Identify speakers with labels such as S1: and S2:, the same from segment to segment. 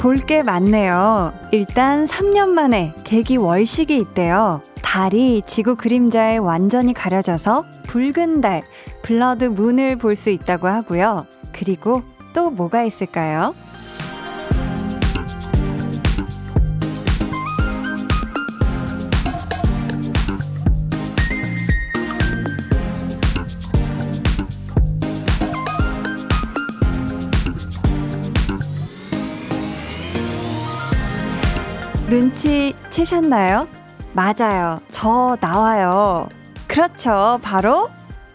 S1: 볼 게 많네요. 일단 3년 만에 개기 월식이 있대요. 달이 지구 그림자에 완전히 가려져서 붉은 달, 블러드 문을 볼 수 있다고 하고요. 그리고 또 뭐가 있을까요? 채셨나요? 맞아요. 저 나와요. 그렇죠. 바로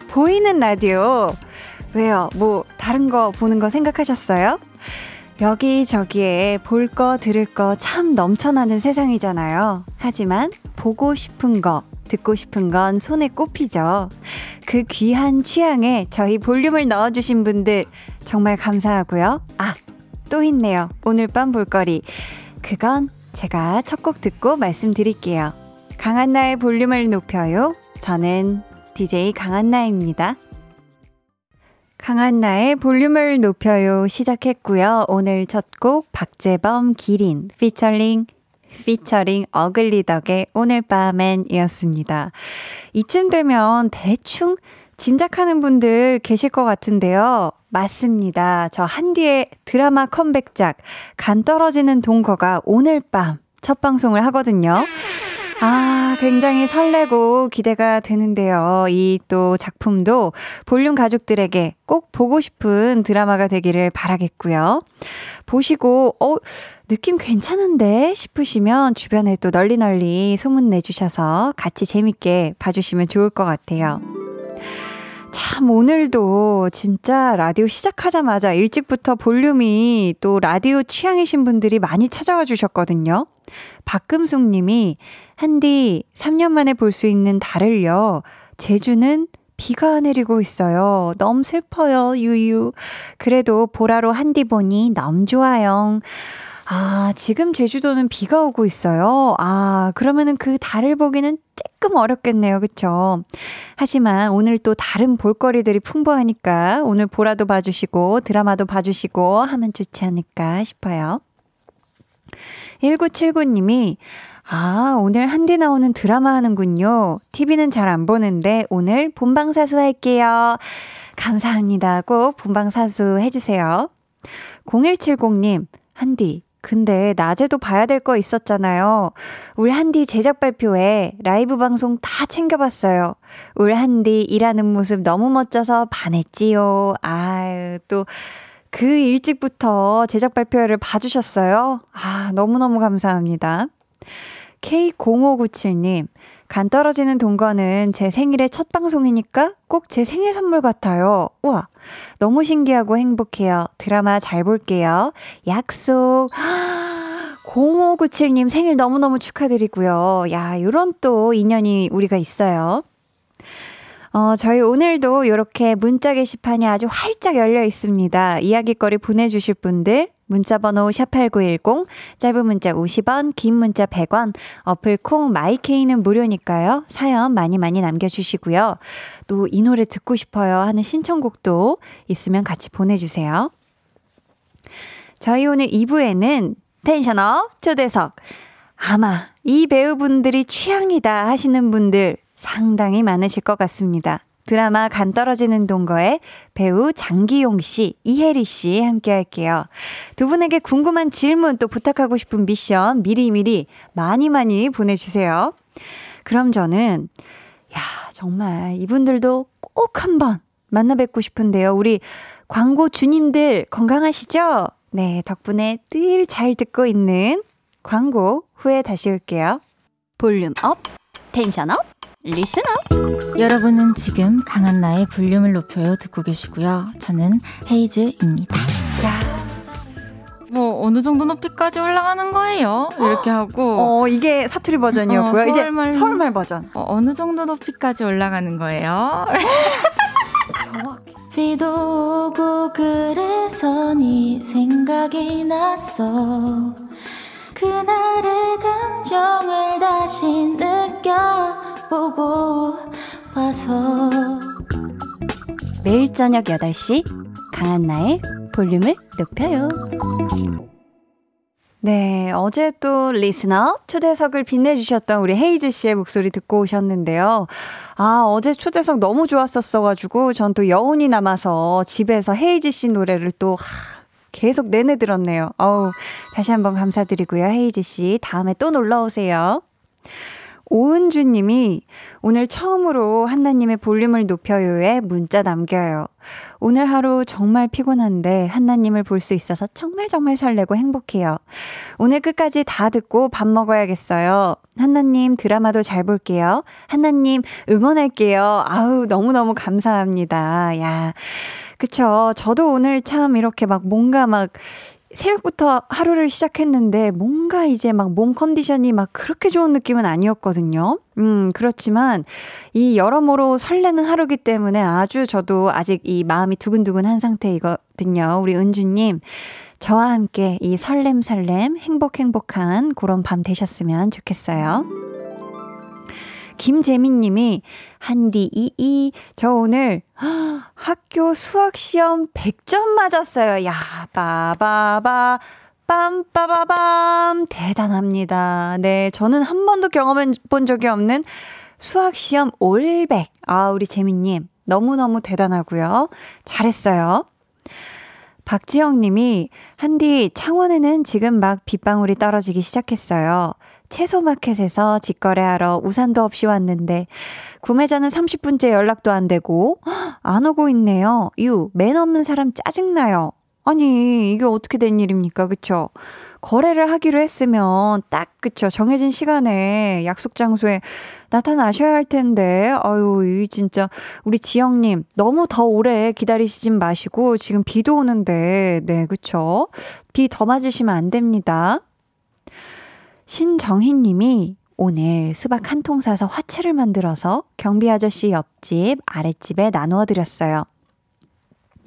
S1: 보이는 라디오. 왜요? 뭐 다른 거 보는 거 생각하셨어요? 여기저기에 볼 거, 들을 거 참 넘쳐나는 세상이잖아요. 하지만 보고 싶은 거, 듣고 싶은 건 손에 꼽히죠. 그 귀한 취향에 저희 볼륨을 넣어주신 분들 정말 감사하고요. 아, 또 있네요. 오늘 밤 볼거리. 그건 제가 첫 곡 듣고 말씀드릴게요. 강한나의 볼륨을 높여요. 저는 DJ 강한나입니다. 강한나의 볼륨을 높여요 시작했고요. 오늘 첫 곡 박재범 기린 피처링 피처링 어글리덕의 오늘 밤엔 이었습니다. 이쯤 되면 대충 짐작하는 분들 계실 것 같은데요. 맞습니다. 저 한디의 드라마 컴백작 간 떨어지는 동거가 오늘 밤 첫 방송을 하거든요. 아, 굉장히 설레고 기대가 되는데요. 이 또 작품도 볼륨 가족들에게 꼭 보고 싶은 드라마가 되기를 바라겠고요. 보시고, 어, 느낌 괜찮은데 싶으시면 주변에 또 널리 널리 소문 내주셔서 같이 재밌게 봐주시면 좋을 것 같아요. 참, 오늘도 진짜 라디오 시작하자마자 일찍부터 볼륨이 또 라디오 취향이신 분들이 많이 찾아와 주셨거든요. 박금숙 님이, 한디, 3년 만에 볼 수 있는 달을요. 제주는 비가 내리고 있어요. 너무 슬퍼요, 유유. 그래도 보라로 한디 보니 너무 좋아요. 아, 지금 제주도는 비가 오고 있어요. 아, 그러면은 그 달을 보기는 조금 어렵겠네요. 그쵸? 하지만 오늘 또 다른 볼거리들이 풍부하니까 오늘 보라도 봐주시고 드라마도 봐주시고 하면 좋지 않을까 싶어요. 1979님이 아, 오늘 한디 나오는 드라마 하는군요. TV는 잘 안 보는데 오늘 본방사수 할게요. 감사합니다. 꼭 본방사수 해주세요. 0170님, 한디, 근데 낮에도 봐야 될 거 있었잖아요. 울 한디 제작 발표에 라이브 방송 다 챙겨봤어요. 울 한디 일하는 모습 너무 멋져서 반했지요. 아유, 또, 그 일찍부터 제작 발표를 봐주셨어요. 아, 너무너무 감사합니다. K0597님, 간 떨어지는 동거는 제 생일의 첫 방송이니까 꼭 제 생일 선물 같아요. 우와, 너무 신기하고 행복해요. 드라마 잘 볼게요. 약속. 0597님 생일 너무너무 축하드리고요. 야, 요런 또 인연이 우리가 있어요. 어, 저희 오늘도 이렇게 문자 게시판이 아주 활짝 열려 있습니다. 이야기거리 보내주실 분들 문자번호 샵8910, 짧은 문자 50원, 긴 문자 100원, 어플 콩 마이케이는 무료니까요. 사연 많이 많이 남겨주시고요. 또 이 노래 듣고 싶어요 하는 신청곡도 있으면 같이 보내주세요. 저희 오늘 2부에는 텐션업 초대석. 아마 이 배우분들이 취향이다 하시는 분들 상당히 많으실 것 같습니다. 드라마 간 떨어지는 동거에 배우 장기용 씨, 이혜리 씨 함께 할게요. 두 분에게 궁금한 질문 또 부탁하고 싶은 미션 미리미리 많이 많이 보내주세요. 그럼 저는, 야, 정말 이분들도 꼭 한번 만나 뵙고 싶은데요. 우리 광고 주님들 건강하시죠? 네, 덕분에 늘 잘 듣고 있는 광고 후에 다시 올게요. volume up, tension up. 리스너
S2: 여러분은 지금 강한나의 볼륨을 높여요 듣고 계시고요. 저는 헤이즈입니다. 야. 뭐 어느 정도 높이까지 올라가는 거예요? 이렇게 하고
S1: 어 이게 사투리 버전이었고요. 어, 서울말, 이제 서울말 버전.
S2: 어, 느 정도 높이까지 올라가는 거예요? 비도 오고 그래서 네 생각이 났어 그날의 감정을 다시 느껴 보고 봐서
S1: 매일 저녁 8시 강한나의 볼륨을 높여요. 네, 어제 또 listener 초대석을 빛내주셨던 우리 헤이즈 씨의 목소리 듣고 오셨는데요. 아, 어제 초대석 너무 좋았었어가지고 전 또 여운이 남아서 집에서 헤이즈 씨 노래를 또 하, 계속 내내 들었네요. 어우, 다시 한번 감사드리고요. 헤이즈 씨, 다음에 또 놀러 오세요. 오은주 님이 오늘 처음으로 한나님의 볼륨을 높여요에 문자 남겨요. 오늘 하루 정말 피곤한데 한나님을 볼 수 있어서 정말 정말 설레고 행복해요. 오늘 끝까지 다 듣고 밥 먹어야겠어요. 한나님 드라마도 잘 볼게요. 한나님 응원할게요. 아우, 너무너무 감사합니다. 야. 그쵸. 저도 오늘 참 이렇게 막 뭔가 막 새벽부터 하루를 시작했는데 뭔가 이제 막 몸 컨디션이 막 그렇게 좋은 느낌은 아니었거든요. 음, 그렇지만 이 여러모로 설레는 하루기 때문에 아주 저도 아직 이 마음이 두근두근한 상태이거든요. 우리 은주님. 저와 함께 이 설렘설렘 행복행복한 그런 밤 되셨으면 좋겠어요. 김재민님이 한디 이이 저 오늘 학교 수학 시험 100점 맞았어요. 야 빠바바 빰빠바밤 대단합니다. 네, 저는 한 번도 경험해 본 적이 없는 수학 시험 올백. 아, 우리 재민님 너무너무 대단하고요. 잘했어요. 박지영 님이, 한디, 창원에는 지금 막 빗방울이 떨어지기 시작했어요. 채소마켓에서 직거래하러 우산도 없이 왔는데 구매자는 30분째 연락도 안 되고 안 오고 있네요. 유, 맨 없는 사람 짜증나요. 아니, 이게 어떻게 된 일입니까? 그쵸? 거래를 하기로 했으면 딱, 그쵸? 정해진 시간에 약속 장소에 나타나셔야 할 텐데, 아유, 이 진짜, 우리 지영님, 너무 더 오래 기다리시진 마시고, 지금 비도 오는데, 네, 그쵸? 비 더 맞으시면 안 됩니다. 신정희 님이 오늘 수박 한 통 사서 화채를 만들어서 경비 아저씨 옆집, 아랫집에 나누어 드렸어요.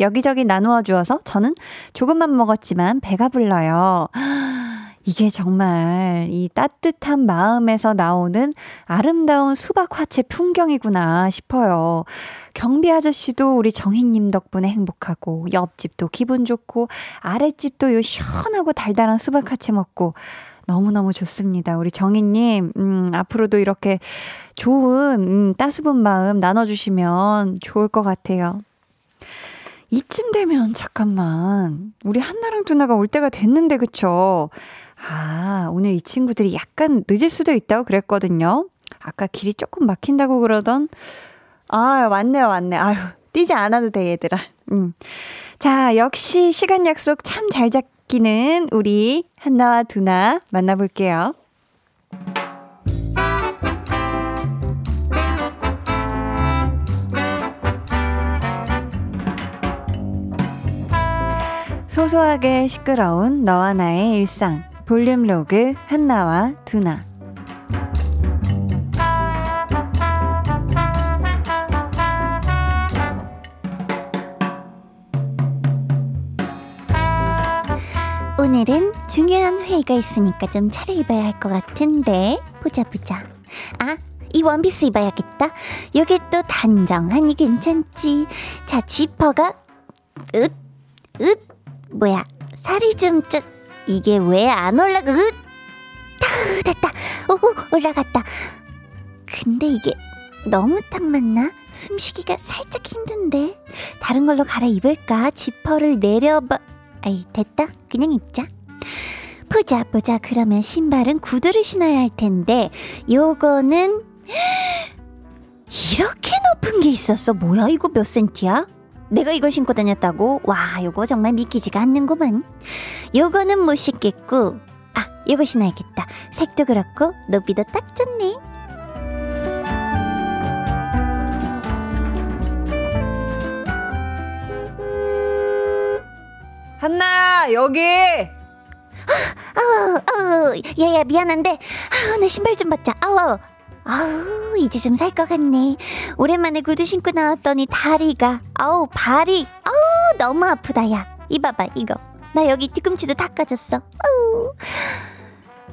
S1: 여기저기 나누어 주어서 저는 조금만 먹었지만 배가 불러요. 이게 정말 이 따뜻한 마음에서 나오는 아름다운 수박 화채 풍경이구나 싶어요. 경비 아저씨도 우리 정희님 덕분에 행복하고, 옆집도 기분 좋고, 아랫집도 요 시원하고 달달한 수박 화채 먹고, 너무너무 좋습니다. 우리 정희님, 음, 앞으로도 이렇게 좋은, 음, 따스분 마음 나눠주시면 좋을 것 같아요. 이쯤 되면, 잠깐만. 우리 한나랑 두나가 올 때가 됐는데, 그쵸? 아, 오늘 이 친구들이 약간 늦을 수도 있다고 그랬거든요. 아까 길이 조금 막힌다고 그러던, 아, 왔네요, 왔네. 아유, 뛰지 않아도 돼, 얘들아. 음. 자, 역시 시간 약속 참 잘 잡, 아끼는 우리 한나와 두나 만나볼게요. 소소하게 시끄러운 너와 나의 일상 볼륨 로그 한나와 두나
S3: 오늘은 중요한 회의가 있으니까 좀 차려입어야 할 것 같은데. 보자 보자. 아 이 원피스 입어야겠다. 요게 또 단정하니 괜찮지. 자 지퍼가 으 으 뭐야 살이 좀쭉 이게 왜 안 올라가 으 타, 됐다. 오 올라갔다. 근데 이게 너무 딱 맞나? 숨쉬기가 살짝 힘든데. 다른 걸로 갈아입을까? 지퍼를 내려봐 아이 됐다. 그냥 입자. 보자 보자. 그러면 신발은 구두를 신어야 할 텐데 요거는 이렇게 높은 게 있었어. 뭐야 이거 몇 센티야? 내가 이걸 신고 다녔다고? 와 요거 정말 믿기지가 않는구만. 요거는 못 신겠고 아 요거 신어야겠다. 색도 그렇고 높이도 딱 좋네
S1: 한나야 여기.
S3: 아우 아우 얘야 미안한데. 아우 내 신발 좀 벗자. 아우. 아우 이제 좀 살 것 같네. 오랜만에 구두 신고 나왔더니 다리가. 아우 발이. 아우 너무 아프다 야. 이봐봐 이거. 나 여기 뒤꿈치도 닦아줬어. 아우.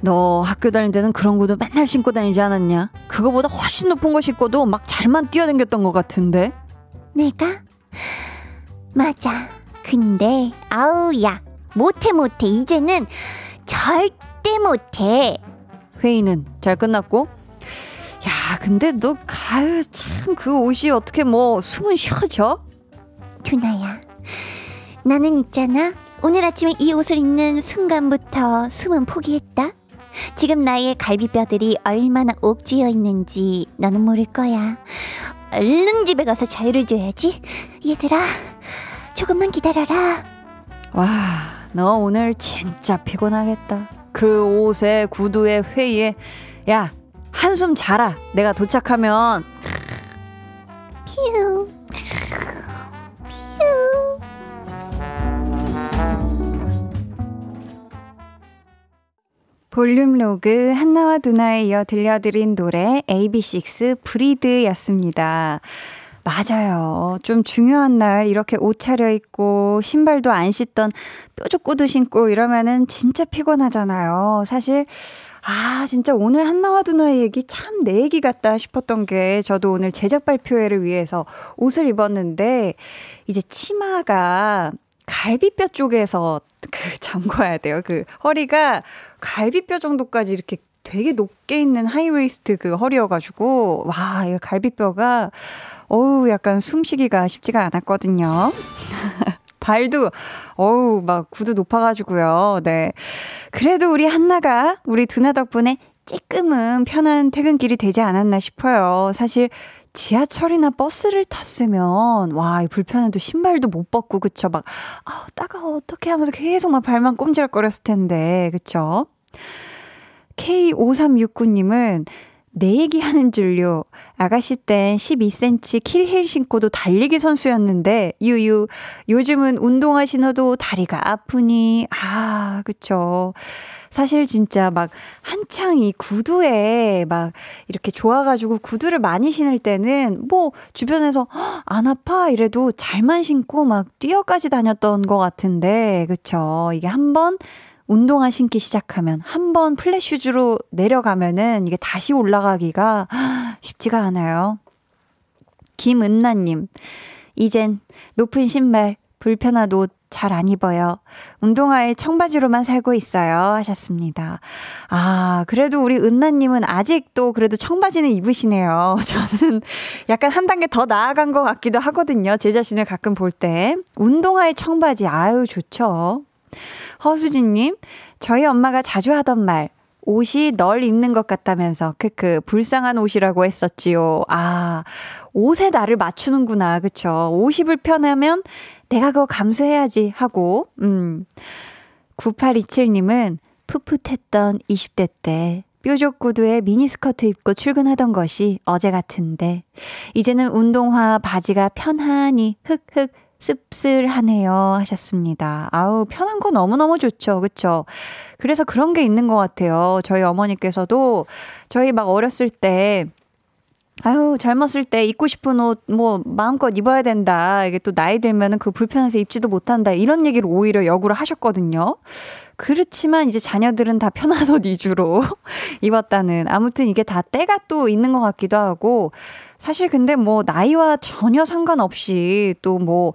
S1: 너 학교 다닐 때는 그런 구두 맨날 신고 다니지 않았냐? 그거보다 훨씬 높은 거 신고도 막 잘만 뛰어댕겼던 것 같은데.
S3: 내가? 맞아 근데, 아우, 야, 못해, 못해. 이제는 절대 못해.
S1: 회의는 잘 끝났고? 야, 근데 너, 가을 참, 그 옷이 어떻게 뭐, 숨은 쉬어져?
S3: 두나야, 나는 있잖아. 오늘 아침에 이 옷을 입는 순간부터 숨은 포기했다. 지금 나의 갈비뼈들이 얼마나 옥죄어 있는지 너는 모를 거야. 얼른 집에 가서 자유를 줘야지. 얘들아, 조금만 기다려라.
S1: 와, 너 오늘 진짜 피곤하겠다. 그 옷에, 구두에, 회의에. 야, 한숨 자라. 내가 도착하면.
S3: 퓨.
S1: 볼륨 로그 한나와 두나에 이어 들려드린 노래 AB6 브리드였습니다. 맞아요. 좀 중요한 날 이렇게 옷 차려입고 신발도 안 신던 뾰족 구두 신고 이러면은 진짜 피곤하잖아요. 사실 아, 진짜 오늘 한나와 두나의 얘기 참 내 얘기 같다 싶었던 게 저도 오늘 제작 발표회를 위해서 옷을 입었는데 이제 치마가 갈비뼈 쪽에서 그 잠궈야 돼요. 그 허리가 갈비뼈 정도까지 이렇게 되게 높게 있는 하이웨이스트 그 허리여가지고 와 이거 갈비뼈가 어우 약간 숨쉬기가 쉽지가 않았거든요. 발도 어우 막 구두 높아가지고요. 네. 그래도 우리 한나가 우리 두나 덕분에 찌끔은 편한 퇴근길이 되지 않았나 싶어요. 사실 지하철이나 버스를 탔으면 와, 이 불편해도 신발도 못 벗고 그쵸? 막 아, 따가워 어떻게 하면서 계속 막 발만 꼼지락거렸을 텐데. 그쵸? K5369님은 내 얘기하는 줄요. 아가씨 땐 12cm 킬힐 신고도 달리기 선수였는데, 유유. 요즘은 운동화 신어도 다리가 아프니, 아, 그쵸. 사실 진짜 막 한창 이 구두에 막 이렇게 좋아가지고 구두를 많이 신을 때는 뭐 주변에서 안 아파 이래도 잘만 신고 막 뛰어까지 다녔던 것 같은데, 그쵸. 이게 한번 운동화 신기 시작하면 한 번 플랫슈즈로 내려가면은 이게 다시 올라가기가 쉽지가 않아요. 김은나님, 이젠 높은 신발, 불편한 옷 잘 안 입어요. 운동화에 청바지로만 살고 있어요. 하셨습니다. 아, 그래도 우리 은나님은 아직도 그래도 청바지는 입으시네요. 저는 약간 한 단계 더 나아간 것 같기도 하거든요. 제 자신을 가끔 볼 때. 운동화에 청바지, 아유, 좋죠. 허수진님, 저희 엄마가 자주 하던 말, 옷이 널 입는 것 같다면서, 크크, 불쌍한 옷이라고 했었지요. 아, 옷에 나를 맞추는구나. 그쵸. 옷이 불편하면 내가 그거 감수해야지 하고, 음. 9827님은 풋풋했던 20대 때 뾰족 구두에 미니스커트 입고 출근하던 것이 어제 같은데, 이제는 운동화 바지가 편하니 흑흑 씁쓸하네요 하셨습니다. 아우 편한 거 너무너무 좋죠. 그쵸? 그래서 그런 게 있는 것 같아요. 저희 어머니께서도 저희 막 어렸을 때 아유, 젊었을 때 입고 싶은 옷, 뭐, 마음껏 입어야 된다. 이게 또 나이 들면은 그 불편해서 입지도 못한다. 이런 얘기를 오히려 역으로 하셨거든요. 그렇지만 이제 자녀들은 다 편한 옷 위주로 입었다는. 아무튼 이게 다 때가 또 있는 것 같기도 하고. 사실 근데 뭐, 나이와 전혀 상관없이 또 뭐,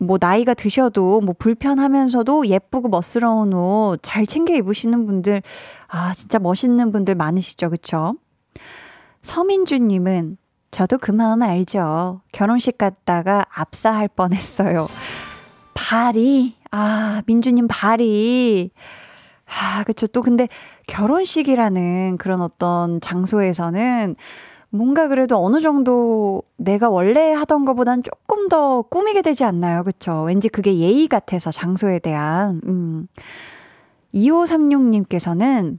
S1: 뭐 나이가 드셔도 뭐 불편하면서도 예쁘고 멋스러운 옷 잘 챙겨 입으시는 분들 아 진짜 멋있는 분들 많으시죠 그쵸? 서민주님은 저도 그 마음 알죠. 결혼식 갔다가 압사할 뻔했어요. 발이 아 민주님 발이 아 그쵸 또 근데 결혼식이라는 그런 어떤 장소에서는 뭔가 그래도 어느 정도 내가 원래 하던 것보단 조금 더 꾸미게 되지 않나요? 그쵸? 왠지 그게 예의 같아서 장소에 대한, 음. 2536님께서는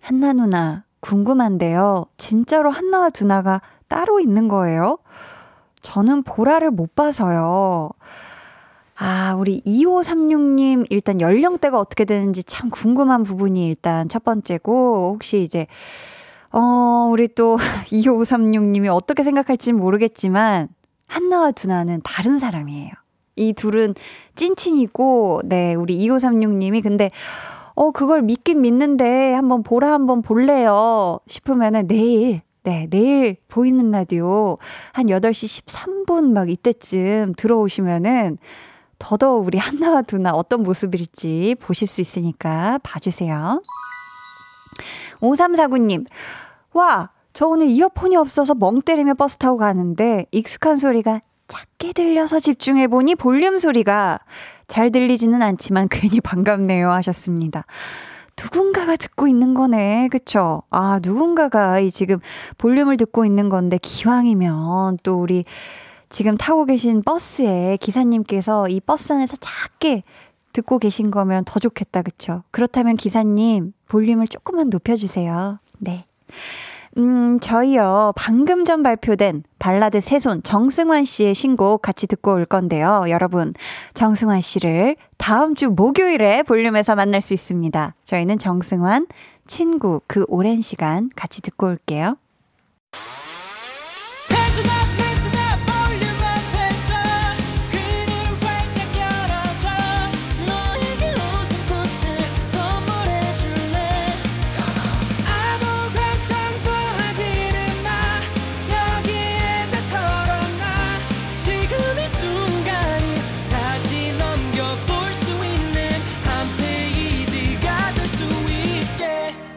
S1: 한나 누나, 궁금한데요. 진짜로 한나와 두나가 따로 있는 거예요? 저는 보라를 못 봐서요. 아, 우리 2536님, 일단 연령대가 어떻게 되는지 참 궁금한 부분이 일단 첫 번째고, 혹시 이제, 어, 우리 또 2536님이 어떻게 생각할지 모르겠지만, 한나와 두나는 다른 사람이에요. 이 둘은 찐친이고, 네, 우리 2536님이 근데, 어, 그걸 믿긴 믿는데 한번 보라 한번 볼래요. 싶으면은 내일, 네, 내일 보이는 라디오 한 8시 13분 막 이때쯤 들어오시면은 더더욱 우리 한나와 두나 어떤 모습일지 보실 수 있으니까 봐주세요. 5349님, 와, 저 오늘 이어폰이 없어서 멍 때리며 버스 타고 가는데 익숙한 소리가 작게 들려서 집중해보니 볼륨 소리가 잘 들리지는 않지만 괜히 반갑네요 하셨습니다. 누군가가 듣고 있는 거네. 그쵸? 아, 누군가가 이 지금 볼륨을 듣고 있는 건데, 기왕이면 또 우리 지금 타고 계신 버스에 기사님께서 이 버스 안에서 작게 듣고 계신 거면 더 좋겠다. 그쵸? 그렇다면 기사님, 볼륨을 조금만 높여주세요. 네. 음, 저희요, 방금 전 발표된 발라드 새손 정승환 씨의 신곡 같이 듣고 올 건데요. 여러분, 정승환 씨를 다음 주 목요일에 볼륨에서 만날 수 있습니다. 저희는 정승환, 친구, 그 오랜 시간 같이 듣고 올게요.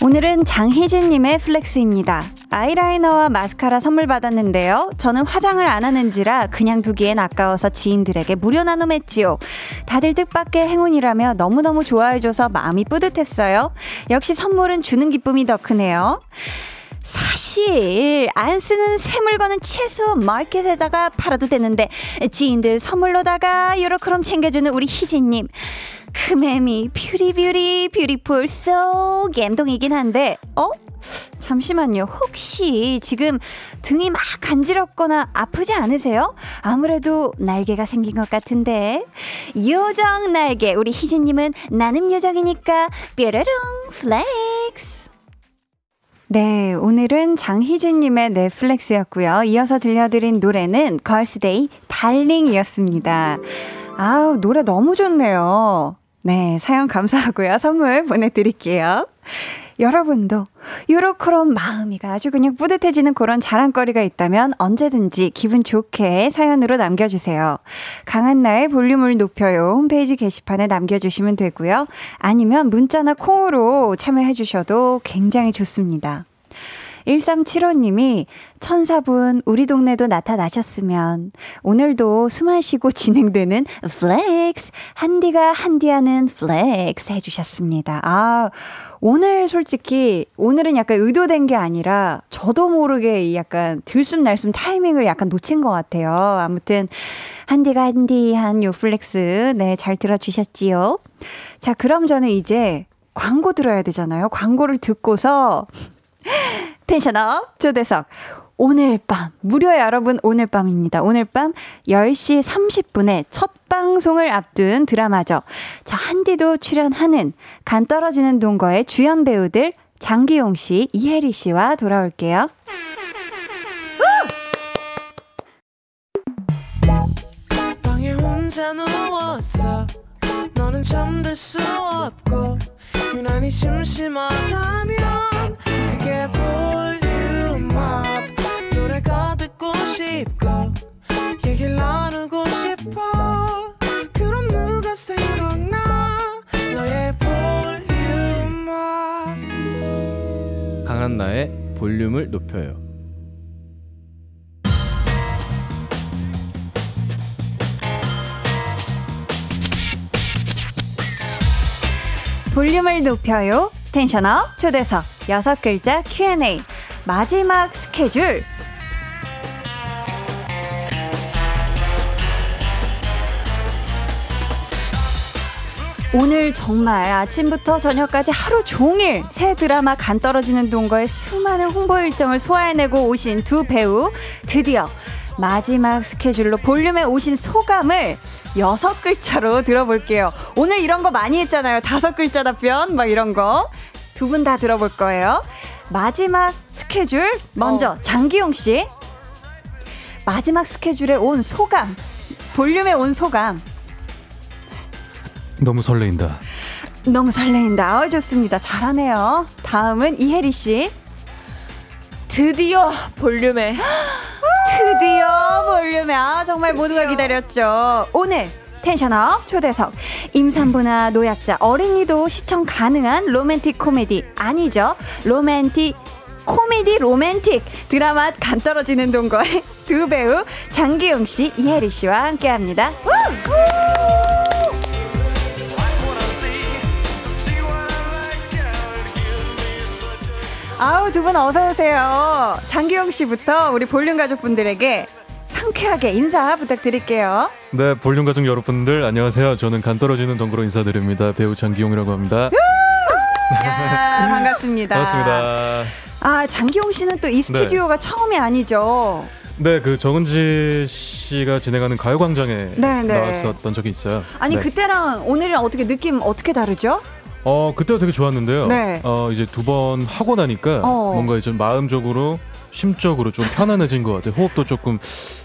S1: 오늘은 장희진님의 flex입니다. 아이라이너와 마스카라 선물 받았는데요. 저는 화장을 안 하는지라 그냥 두기엔 아까워서 지인들에게 무료 나눔했지요. 다들 뜻밖의 행운이라며 너무너무 좋아해줘서 마음이 뿌듯했어요. 역시 선물은 주는 기쁨이 더 크네요. 사실 안 쓰는 새 물건은 최소 마켓에다가 팔아도 되는데 지인들 선물로다가 요렇게럼 챙겨주는 우리 희진님 크매미 뷰리뷰리 beautiful so 갬동이긴 한데 어? 잠시만요. 혹시 지금 등이 막 간지럽거나 아프지 않으세요? 아무래도 날개가 생긴 것 같은데. 요정 날개. 우리 희진님은 나는 요정이니까 뾰로롱 flex. 네, 오늘은 장희진님의 네 flex였고요. 이어서 들려드린 노래는 걸스데이 Darling이었습니다. 아우, 노래 너무 좋네요. 네, 사연 감사하고요. 선물 보내드릴게요. 여러분도 요렇게런 마음이가 아주 그냥 뿌듯해지는 그런 자랑거리가 있다면 언제든지 기분 좋게 사연으로 남겨주세요. 강한나의 볼륨을 높여요. 홈페이지 게시판에 남겨주시면 되고요. 아니면 문자나 콩으로 참여해주셔도 굉장히 좋습니다. 1375님이 천사분 우리 동네도 나타나셨으면 오늘도 숨 마시고 진행되는 flex 한디가 한디하는 flex 해주셨습니다. 아 오늘 솔직히 오늘은 약간 의도된 게 아니라 저도 모르게 약간 들숨날숨 타이밍을 약간 놓친 것 같아요. 아무튼 한디가 한디한 요 flex 네 잘 들어주셨지요. 자 그럼 저는 이제 광고 들어야 되잖아요. 광고를 듣고서 tension up 초대석. 오늘 밤, 무려 여러분 오늘 밤입니다. 오늘 밤 10시 30분에 첫 방송을 앞둔 드라마죠. 저 한디도 출연하는 간 떨어지는 동거의 주연 배우들 장기용 씨, 이혜리 씨와 돌아올게요. 너는 잠들 수 없고 유난히 심심하다면 그게 볼륨업 노래가 듣고 싶고 얘기를 나누고 싶어 그럼 누가 생각나 너의 볼륨업
S4: 강한나의 볼륨을 높여요.
S1: 볼륨을 높여요. 텐션업 초대석 여섯 글자 Q&A. 마지막 스케줄. 오늘 정말 아침부터 저녁까지 하루 종일 새 드라마 간 떨어지는 동거의 수많은 홍보 일정을 소화해내고 오신 두 배우. 드디어 마지막 스케줄로 볼륨에 오신 소감을 여섯 글자로 들어볼게요. 오늘 이런 거 많이 했잖아요. 다섯 글자 답변, 막 이런 거. 두 분 다 들어볼 거예요. 마지막 스케줄 먼저
S2: 어.
S1: 장기용 씨 마지막 스케줄에 온 소감 볼륨에 온 소감
S4: 너무 설레인다.
S1: 너무 설레인다. 어, 좋습니다. 잘하네요. 다음은 이혜리 씨.
S2: 드디어 볼륨에
S1: 드디어 볼륨에 아, 정말 모두가 기다렸죠. 오늘 텐션업 초대석. 임산부나 노약자 어린이도 시청 가능한 로맨틱 코미디 아니죠? 로맨틱 코미디 로맨틱. 드라마 간 떨어지는 동거의 두 배우 장기용 씨 이혜리 씨와 함께합니다. 아우 두 분 어서 오세요. 장기용 씨부터 우리 볼륨 가족분들에게 상쾌하게 인사 부탁드릴게요.
S4: 네, 볼륨 가족 여러분들 안녕하세요. 저는 간 떨어지는 동그로 인사드립니다. 배우 장기용이라고 합니다.
S1: 야, 반갑습니다.
S4: 반갑습니다.
S1: 아 장기용 씨는 또 이 스튜디오가 처음이 아니죠.
S4: 네, 그 정은지 씨가 진행하는 가요광장에
S1: 네, 네.
S4: 나왔었던 적이 있어요.
S1: 아니
S4: 네.
S1: 그때랑 오늘이랑 어떻게 느낌 어떻게 다르죠?
S4: 어 그때가 되게 좋았는데요.
S1: 네.
S4: 어 이제 두 번 하고 나니까
S1: 어.
S4: 뭔가 이제 마음적으로 심적으로 좀 편안해진 것 같아요. 호흡도 조금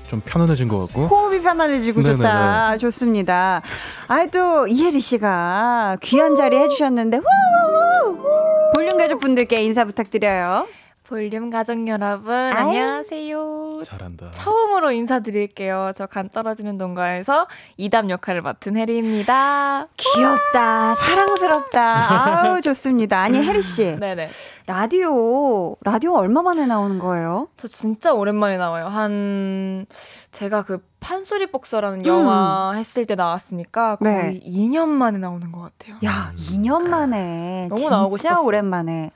S4: 좀 편안해진 것 같고.
S1: 호흡이 편안해지고
S4: 네네네.
S1: 좋다. 좋습니다. 아이 또 이혜리 씨가 귀한 자리 해주셨는데 후 후 후 볼륨 가족 분들께 인사 부탁드려요.
S2: 볼륨 가족 여러분 안녕하세요.
S4: 잘한다.
S2: 처음으로 인사드릴게요. 저 간 떨어지는 동가에서 이담 역할을 맡은 혜리입니다.
S1: 귀엽다, 사랑스럽다. 아우 좋습니다. 아니 혜리 씨
S2: 네네.
S1: 라디오 라디오 얼마 만에 나오는 거예요?
S2: 저 진짜 오랜만에 나와요. 한 제가 그 판소리 복서라는
S1: 음.
S2: 영화 했을 때 나왔으니까 거의
S1: 네.
S2: 2년 만에 나오는 것 같아요.
S1: 야, 2년 만에
S2: 너무
S1: 진짜
S2: 나오고 싶었어요.
S1: 오랜만에.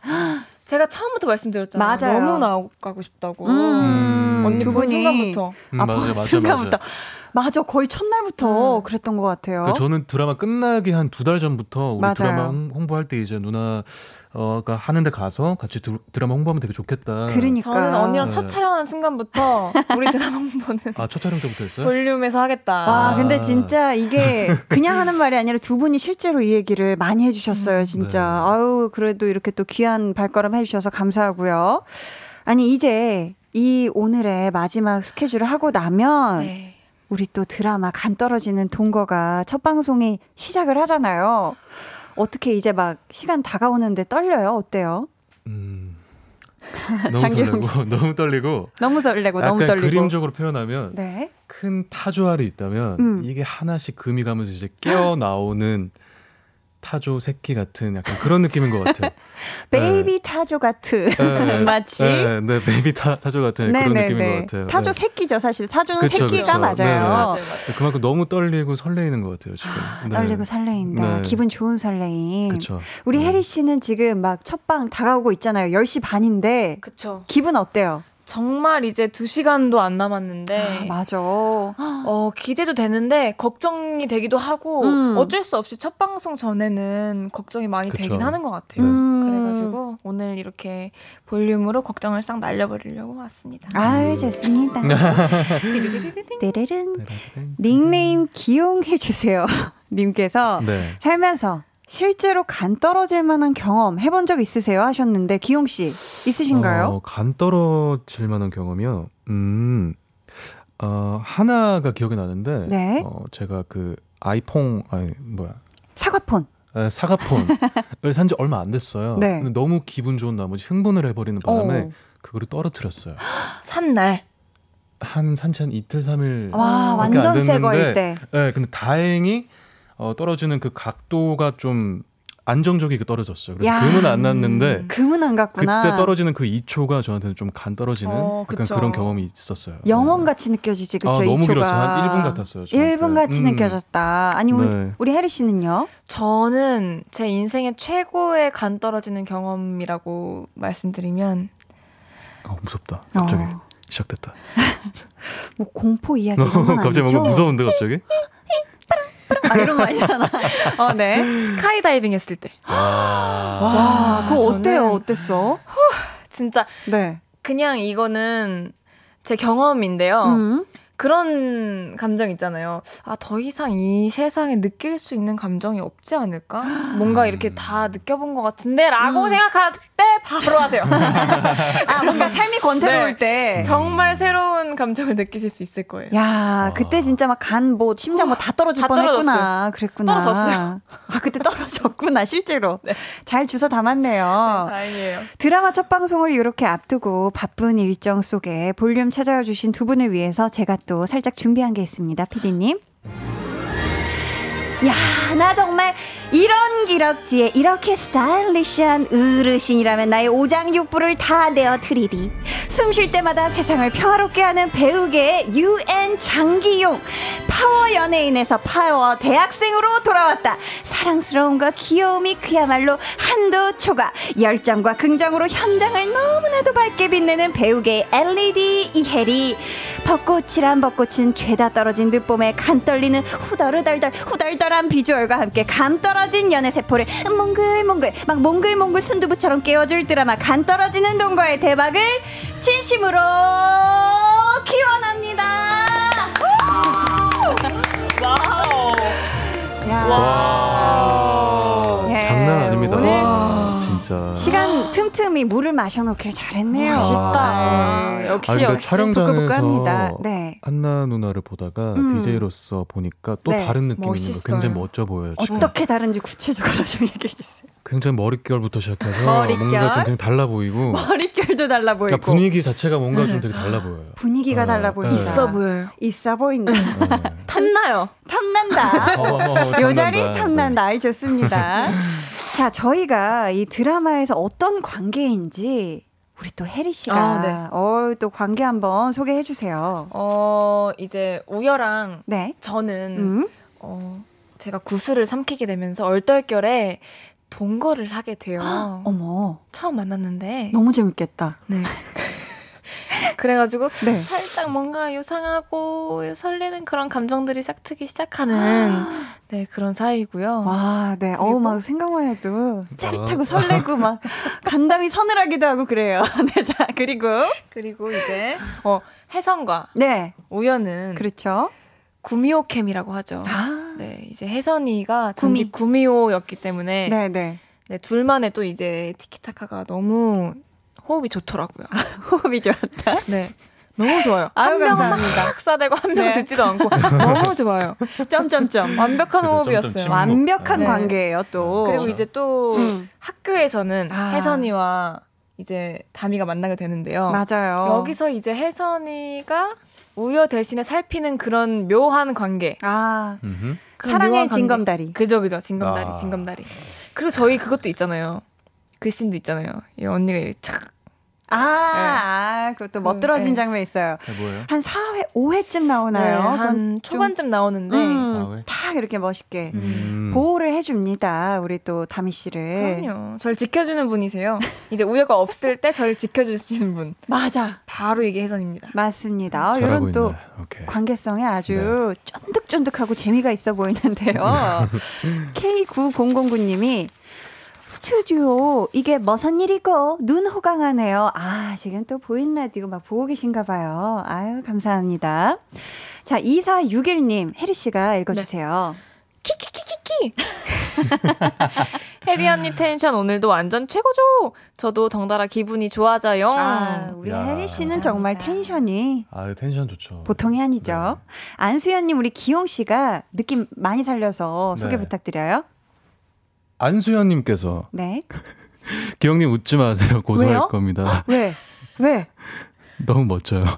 S2: 제가 처음부터 말씀드렸잖아요.
S1: 맞아요.
S2: 너무 나오고 싶다고.
S1: 음,
S2: 언니 두본
S1: 분이
S2: 순간부터.
S4: 음,
S1: 아,
S4: 맞아요,
S1: 본
S4: 맞아요,
S1: 순간부터.
S4: 맞아요.
S1: 맞아, 거의 첫날부터
S2: 음.
S1: 그랬던 것 같아요.
S4: 그 저는 드라마 끝나기 한 두 달 전부터 우리
S1: 맞아요.
S4: 드라마 홍- 홍보할 때 이제 누나 가 하는데 가서 같이 드, 드라마 홍보하면 되게 좋겠다.
S1: 그러니까.
S2: 저는 언니랑 첫
S4: 네.
S2: 촬영하는 순간부터 우리 드라마 홍보는
S4: 아첫 촬영 때부터 했어요?
S2: 볼륨에서 하겠다.
S1: 와,
S4: 아.
S1: 근데 진짜 이게 그냥 하는 말이 아니라 두 분이 실제로 이 얘기를 많이 해주셨어요, 진짜.
S4: 네.
S1: 아유, 그래도 이렇게 또 귀한 발걸음 해주셔서 감사하고요. 아니, 이제 이 오늘의 마지막 스케줄을 하고 나면
S2: 네.
S1: 우리 또 드라마 간 떨어지는 동거가 첫 방송이 시작을 하잖아요. 어떻게 이제 막 시간 다가오는데 떨려요? 어때요?
S4: 음, 너무 설레고 너무 떨리고
S1: 너무 설레고 너무 떨리고.
S4: 그림적으로 표현하면
S1: 네.
S4: 큰 타조알이 있다면
S1: 음.
S4: 이게 하나씩 금이 가면서 이제 깨어 나오는 타조 새끼 같은 약간 그런 느낌인 것 같아요.
S1: baby 타조 같은
S4: 네.
S1: 마치.
S4: 네, 네, baby 타, 타조 같은 그런 느낌인 것 같아요.
S1: 타조
S4: 네.
S1: 새끼죠, 사실. 타조는
S4: 그쵸,
S1: 새끼가
S4: 그쵸.
S1: 맞아요.
S4: 네네.
S2: 맞아요.
S4: 그만큼 너무 떨리고 설레이는 것 같아요 지금. 네.
S1: 떨리고 설레인다.
S4: 네.
S1: 기분 좋은 설레임.
S4: 그렇죠.
S1: 우리 혜리 씨는 지금 막 첫방 다가오고 있잖아요. 10시 반인데
S2: 그쵸.
S1: 기분 어때요?
S2: 정말 이제 두 시간도 안 남았는데.
S1: 아, 맞아.
S2: 어, 기대도 되는데, 걱정이 되기도 하고,
S1: 음.
S2: 어쩔 수 없이 첫 방송 전에는 걱정이 많이
S4: 그쵸.
S2: 되긴 하는 것 같아요.
S1: 음.
S2: 그래가지고, 오늘 이렇게 볼륨으로 걱정을 싹 날려버리려고 왔습니다.
S1: 아유, 좋습니다. 띠르릉. 닉네임 기용해주세요. 님께서
S4: 네.
S1: 살면서 실제로 간 떨어질 만한 경험 해본 적 있으세요? 하셨는데, 기용 씨, 있으신가요?
S4: 어, 간 떨어질 만한 경험이요. 음, 어, 하나가 기억이 나는데,
S1: 네.
S4: 어, 제가 그 아이폰, 아니, 뭐야,
S1: 사과폰.
S4: 에, 사과폰을 산 지 얼마 안 됐어요.
S1: 네.
S4: 근데 너무 기분 좋은 나머지 흥분을 해버리는 바람에
S1: 어.
S4: 그거를 떨어뜨렸어요.
S2: 산 날.
S4: 한 산지 한 이틀 삼일
S1: 와, 완전 새 거일 때.
S4: 네, 근데 다행히 어, 떨어지는 그 각도가 좀 안정적이게 떨어졌어요. 그래서
S1: 야.
S4: 금은 안 났는데
S1: 금은 안 갔구나.
S4: 그때 떨어지는 그 2초가 저한테는 좀 간 떨어지는
S2: 어,
S4: 약간
S2: 그쵸.
S4: 그런 경험이 있었어요.
S1: 영원
S4: 네.
S1: 같이 느껴지지, 그쵸?
S4: 아,
S1: 이
S4: 너무
S1: 초가.
S4: 길었어요. 한 1분 같았어요. 저한테.
S1: 1분 같이
S4: 음.
S1: 느껴졌다. 아니, 우리,
S4: 네.
S1: 우리 혜리 씨는요?
S2: 저는 제 인생의 최고의 간 떨어지는 경험이라고 말씀드리면,
S4: 어, 무섭다. 갑자기
S1: 어.
S4: 시작됐다.
S1: 뭐 공포 이야기 이런 건
S4: 갑자기
S1: 아니죠?
S4: 뭔가 무서운데 갑자기?
S1: 아, 이런 거 아니잖아. 어, 네.
S2: 스카이다이빙 했을 때.
S4: 와.
S1: 와, 그거
S2: 저는
S1: 어때요? 어땠어?
S2: 진짜
S1: 네.
S2: 그냥 이거는 제 경험인데요.
S1: 음.
S2: 그런 감정 있잖아요. 아, 더 이상 이 세상에 느낄 수 있는 감정이 없지 않을까? 뭔가 이렇게 다 느껴본 것 같은데? 라고
S1: 음.
S2: 생각할 때 바로 하세요.
S1: 아, 뭔가 삶이 권태로울
S2: 네.
S1: 때.
S2: 정말 새로운 감정을 느끼실 수 있을 거예요.
S1: 야, 그때 진짜 막 간 뭐 심장 뭐 다 떨어질
S2: 다
S1: 뻔 했구나. 그랬구나.
S2: 떨어졌어요.
S1: 아, 그때 떨어졌구나, 실제로. 잘 주워 담았네요.
S2: 다행이에요.
S1: 드라마 첫 방송을 이렇게 앞두고 바쁜 일정 속에 볼륨 찾아와 주신 두 분을 위해서 제가 또 살짝 준비한 게 있습니다, 피디님. 야, 나 정말 이런 기럭지에 이렇게 스타일리시한 어르신이라면 나의 오장육부를 다 내어 드리리. 숨 쉴 때마다 세상을 평화롭게 하는 배우계의 UN 장기용. 파워 연예인에서 파워 대학생으로 돌아왔다. 사랑스러움과 귀여움이 그야말로 한도 초과. 열정과 긍정으로 현장을 너무나도 밝게 빛내는 배우계의 LED 이혜리. 벚꽃이란 벚꽃은 죄다 떨어진 늦봄에 간 떨리는 후덜후덜덜 후덜덜한 비주얼과 함께 감 떨어 진 연애 세포를 몽글몽글 막 몽글몽글 순두부처럼 깨워줄 드라마 간 떨어지는 동거의 대박을 진심으로 기원합니다. wow.
S5: 와. 진짜.
S1: 시간 틈틈이 물을 마셔놓길 잘했네요.
S2: 멋있다.
S1: 네.
S2: 역시
S5: 아, 근데
S2: 역시.
S5: 촬영장에서.
S1: 네.
S5: 한나 누나를 보다가
S1: 음.
S5: DJ로서 보니까 또
S1: 네.
S5: 다른 느낌이 있는 거. 굉장히 멋져 보여요. 지금.
S1: 어떻게 다른지 구체적으로 좀 얘기해 주세요.
S5: 굉장히 머릿결부터 시작해서
S1: 머릿결?
S5: 뭔가 좀 그냥 달라 보이고
S1: 머릿결도 달라 보이고
S5: 그러니까 분위기 자체가 뭔가 좀 되게 달라 보여요.
S1: 분위기가
S5: 어,
S1: 달라 보인다.
S5: 네.
S2: 있어 보여요.
S1: 있어 보인다.
S5: 네.
S2: 탐나요.
S1: 탐난다.
S5: 어, 어,
S1: 요 자리
S5: 탐난다.
S1: 탐난다. 아이 좋습니다. 자, 저희가 이 드라마에서 어떤 관계인지 우리 또 혜리 씨가
S2: 아, 네.
S1: 어, 또 관계 한번 소개해 주세요.
S2: 어, 이제 우여랑
S1: 네.
S2: 저는
S1: 음.
S2: 어, 제가 구슬을 삼키게 되면서 얼떨결에 동거를 하게 돼요.
S1: 어머.
S2: 처음 만났는데.
S1: 너무 재밌겠다.
S2: 네. 그래가지고
S1: 네.
S2: 살짝 뭔가 요상하고 설레는 그런 감정들이 싹 트기 시작하는 네 그런 사이고요.
S1: 와, 네. 어우, 막 생각만 해도 짜릿하고 설레고 막 간담이 서늘하기도 하고 그래요. 네, 자, 그리고
S2: 그리고 이제 어 혜선과
S1: 네.
S2: 우연은
S1: 그렇죠.
S2: 구미호캠이라고 하죠.
S1: 아.
S2: 네 이제 혜선이가 전직 구미호였기 때문에
S1: 네, 네.
S2: 네, 둘만의 또 이제 티키타카가 너무 호흡이 좋더라고요.
S1: 호흡이 좋았다.
S2: 네. 너무 좋아요.
S1: 아유,
S2: 한 명은
S1: 감사합니다.
S2: 막 싸대고 한 명은
S1: 네.
S2: 듣지도 않고 너무 좋아요.
S1: 점점점.
S2: 완벽한 호흡이었어요.
S1: 완벽한
S2: 네.
S1: 관계예요, 또.
S2: 그리고 이제 또
S1: 음.
S2: 학교에서는
S1: 아.
S2: 혜선이와 이제 다미가 만나게 되는데요.
S1: 맞아요.
S2: 여기서 이제 혜선이가 우여 대신에 살피는 그런 묘한 관계.
S1: 아,
S5: 음흠.
S1: 사랑의. 징검다리.
S2: 그죠, 그죠. 징검다리,
S5: 아.
S2: 징검다리. 그리고 저희 그것도 있잖아요. 그 씬도 있잖아요. 이 언니가 이렇게 착.
S1: 아, 아, 그것도 멋들어진
S2: 네.
S1: 장면 있어요.
S5: 네, 뭐예요?
S1: 한 4회, 5회쯤 나오나요?
S2: 네, 한
S1: 좀,
S2: 초반쯤 나오는데.
S1: 음? 딱 이렇게 멋있게
S5: 음.
S1: 보호를 해줍니다. 우리 또 다미 씨를.
S2: 그럼요. 저를 지켜주는 분이세요. 이제 우여가 없을 때 저를 지켜주시는 분.
S1: 맞아.
S2: 바로 이게 혜선입니다.
S1: 맞습니다. 어, 이런 또
S5: 있네. 오케이.
S1: 관계성에 아주 쫀득쫀득하고 재미가 있어 보이는데요. K9009님이 스튜디오 이게 무슨 일이고 눈 호강하네요. 아 지금 또 보이는 라디오 막 보고 계신가 봐요. 아유 감사합니다. 자 2461님 혜리 씨가 읽어주세요.
S2: 키키키키키. 혜리 언니 텐션 오늘도 완전 최고죠. 저도 덩달아 기분이 좋아져요.
S1: 아 우리
S5: 야.
S1: 혜리 씨는 정말
S2: 감사합니다.
S1: 텐션이
S5: 아, 텐션 좋죠.
S1: 보통이 아니죠. 안수연님 우리 기용 씨가 느낌 많이 살려서 소개
S5: 네.
S1: 부탁드려요.
S5: 안수현님께서
S1: 네.
S5: 기영님 웃지 마세요. 고소할
S1: 왜요?
S5: 겁니다.
S1: 왜? 왜?
S5: 너무 멋져요.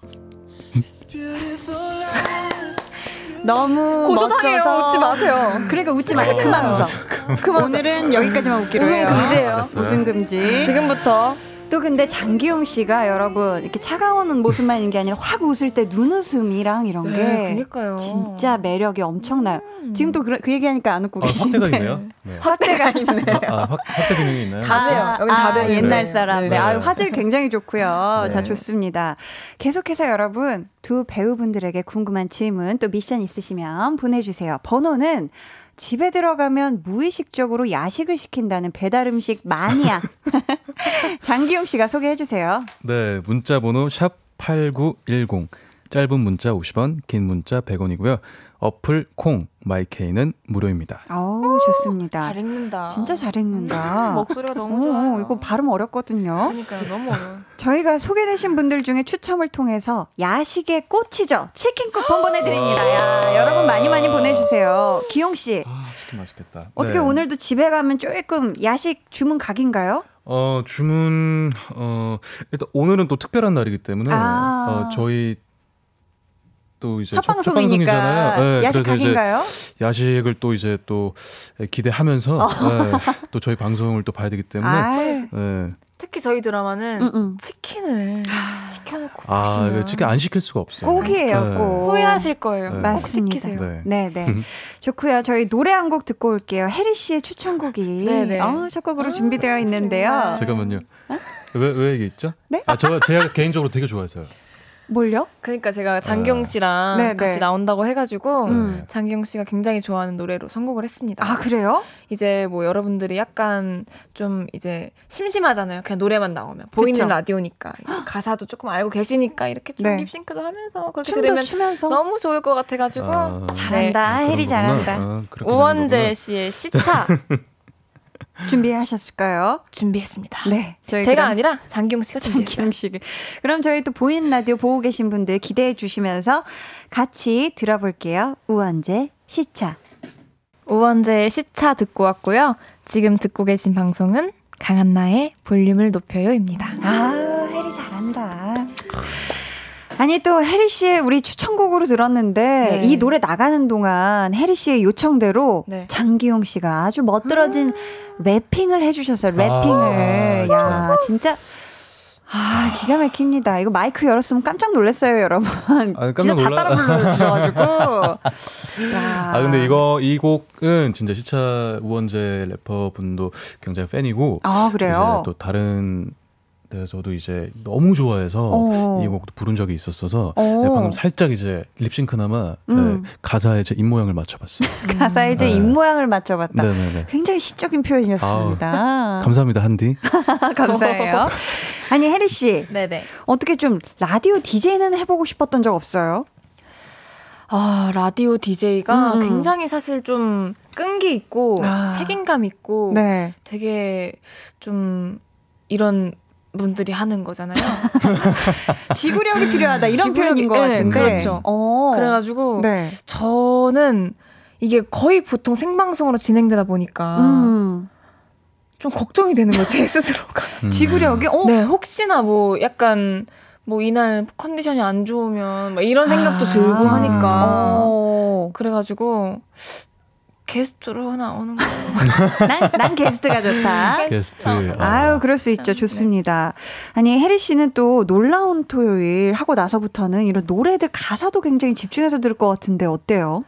S1: 너무
S2: 고소당해요.
S1: 멋져서
S2: 웃지 마세요.
S1: 그러니까 웃지 마세요. 그만 웃어. 오늘은 여기까지만 웃기로
S2: 웃음
S1: 해요.
S2: 금지예요.
S5: 알았어요.
S1: 웃음 금지.
S2: 지금부터
S1: 또 근데 장기용 씨가 여러분 이렇게 차가운 모습만 있는 게 아니라 확 웃을 때 눈웃음이랑 이런 게
S2: 네, 그니까요.
S1: 진짜 매력이 엄청나요.
S2: 음.
S1: 지금 또 그, 그 얘기하니까 안 웃고
S5: 아,
S1: 계신데.
S5: 확대가 있네요. 네.
S1: 확대가 있네.
S5: 아, 아, 확, 확대 기능이 있나요?
S2: 다 돼요. 여긴 다 되는
S1: 옛날. 사람. 네.
S2: 네.
S1: 아유, 화질 굉장히 좋고요.
S5: 네.
S1: 자, 좋습니다. 계속해서 여러분, 두 배우분들에게 궁금한 질문 또 미션 있으시면 보내주세요. 번호는 집에 들어가면 무의식적으로 야식을 시킨다는 배달 음식 마니아. 장기용 씨가 소개해 주세요.
S5: 네, 문자 번호 샵 8910.
S4: 짧은 문자 50원, 긴 문자 100원이고요. 어플 콩 마이케이는 무료입니다.
S1: 어우, 좋습니다.
S2: 잘 읽는다.
S1: 진짜 잘 읽는다.
S2: 목소리가 너무
S1: 어,
S2: 좋아요.
S1: 이거 발음 어렵거든요.
S2: 그러니까 너무 어려워.
S1: 저희가 소개되신 분들 중에 추첨을 통해서 야식의 꽃이죠. 치킨 쿠폰 보내드립니다. 야, 여러분 많이 많이 보내주세요. 기용 씨,
S4: 아, 치킨 맛있겠다.
S1: 어떻게
S4: 네.
S1: 오늘도 집에 가면 조금 야식 주문 각인가요?
S4: 어, 주문 어, 일단 오늘은 또 특별한 날이기 때문에
S1: 아.
S4: 어, 저희 또 이제
S1: 첫 방송이니까
S4: 방송이잖아요. 네,
S1: 야식
S4: 그래서 이제
S1: 각인가요?
S4: 야식을 또 이제 또 기대하면서 네, 또 저희 방송을 또 봐야 되기 때문에
S1: 아,
S4: 네.
S2: 특히 저희 드라마는
S1: 음, 음.
S2: 치킨을 시켜놓고
S4: 아,
S2: 보시면
S4: 이거 치킨 안 시킬 수가 없어요.
S1: 꼭이에요,
S4: 네.
S1: 꼭.
S2: 후회하실 거예요.
S4: 네.
S2: 꼭
S1: 맞습니다.
S2: 시키세요.
S4: 네.
S1: 네, 네. 좋고요. 저희 노래 한 곡 듣고 올게요. 혜리 씨의 추천곡이
S2: 네네.
S1: 어, 첫 곡으로 준비되어 있는데요.
S4: 잠깐만요. 왜, 왜 이게 있죠?
S1: 네?
S4: 아, 저, 제가 개인적으로 되게 좋아해서요.
S1: 뭘요?
S2: 그러니까 제가 장경 씨랑
S1: 네,
S2: 같이
S1: 네.
S2: 나온다고 해가지고
S1: 음.
S2: 장경 씨가 굉장히 좋아하는 노래로 선곡을 했습니다.
S1: 아, 그래요?
S2: 이제 뭐 여러분들이 약간 좀 이제 심심하잖아요. 그냥 노래만 나오면 보이는. 라디오니까 이제 가사도 조금 알고 계시니까 이렇게 좀
S1: 네.
S2: 립싱크도 하면서 그렇게
S1: 춤도
S2: 들으면
S1: 추면서
S2: 너무 좋을 것 같아가지고
S4: 아,
S1: 잘한다. 혜리
S4: 거구나.
S1: 잘한다.
S4: 아, 되는
S2: 씨의 시차
S1: 준비하셨을까요?
S2: 준비했습니다.
S1: 네. 저희
S2: 제가
S1: 그럼
S2: 아니라 장경 씨가 준비했어요.
S1: 장기영 씨. 그럼 저희 또 보이는 라디오 보고 계신 분들 기대해 주시면서 같이 들어볼게요. 우원재 시차.
S2: 우원재의 시차 듣고 왔고요. 지금 듣고 계신 방송은 강한나의 볼륨을 높여요입니다.
S1: 아, 혜리 잘한다. 아니 또 혜리 씨의 우리 추천곡으로 들었는데
S2: 네.
S1: 이 노래 나가는 동안 혜리 씨의 요청대로
S2: 네.
S1: 장기용 씨가 아주 멋들어진 래핑을 해주셨어요. 래핑을.
S4: 아,
S1: 야 진짜 아 기가 막힙니다. 이거 마이크 열었으면 깜짝 놀랐어요, 여러분.
S4: 아, 깜짝
S1: 진짜 다
S4: 놀라-
S1: 따라 불러주셔가지고. 야.
S4: 아 근데 이거 이 곡은 진짜 시차 우원재 래퍼분도 굉장히 팬이고
S1: 아 그래요.
S4: 또 다른 데서도 이제 너무 좋아해서
S1: 어.
S4: 이 곡도 부른 적이 있었어서
S1: 어.
S4: 네, 방금 살짝 이제 립싱크나마
S1: 음.
S4: 네, 가사에 제 입 모양을 맞춰봤어요.
S1: 가사에 제
S4: 네.
S1: 입모양을 맞춰봤다.
S4: 네네네.
S1: 굉장히 시적인 표현이었습니다.
S4: 감사합니다 한디.
S1: 감사해요. 아니 혜리 씨
S2: 네네.
S1: 어떻게 좀 라디오 DJ는 해보고 싶었던 적 없어요?
S2: 아, 라디오 DJ가
S1: 음.
S2: 굉장히 사실 좀 끈기 있고
S1: 아.
S2: 책임감 있고
S1: 네.
S2: 되게 좀 이런 분들이 하는 거잖아요.
S1: 지구력이 필요하다 이런
S2: 지구력이-
S1: 표현인 것
S2: 네,
S1: 같은데.
S2: 그렇죠.
S1: 어.
S2: 그래가지고
S1: 네.
S2: 저는 이게 거의 보통 생방송으로 진행되다 보니까
S1: 음.
S2: 좀 걱정이 되는 거예요, 제 스스로가.
S4: 음.
S1: 지구력이 어.
S2: 네, 혹시나 뭐 약간 뭐 이날 컨디션이 안 좋으면 막 이런 생각도 들고
S1: 아.
S2: 하니까
S1: 어.
S2: 그래가지고 게스트로 나오는 거.
S1: 난, 난 게스트가 좋다.
S4: 게스트. 아.
S1: 아유, 그럴 수 있죠. 좋습니다. 아니, 혜리 씨는 또 놀라운 토요일 하고 나서부터는 이런 노래들 가사도 굉장히 집중해서 들을 것 같은데 어때요?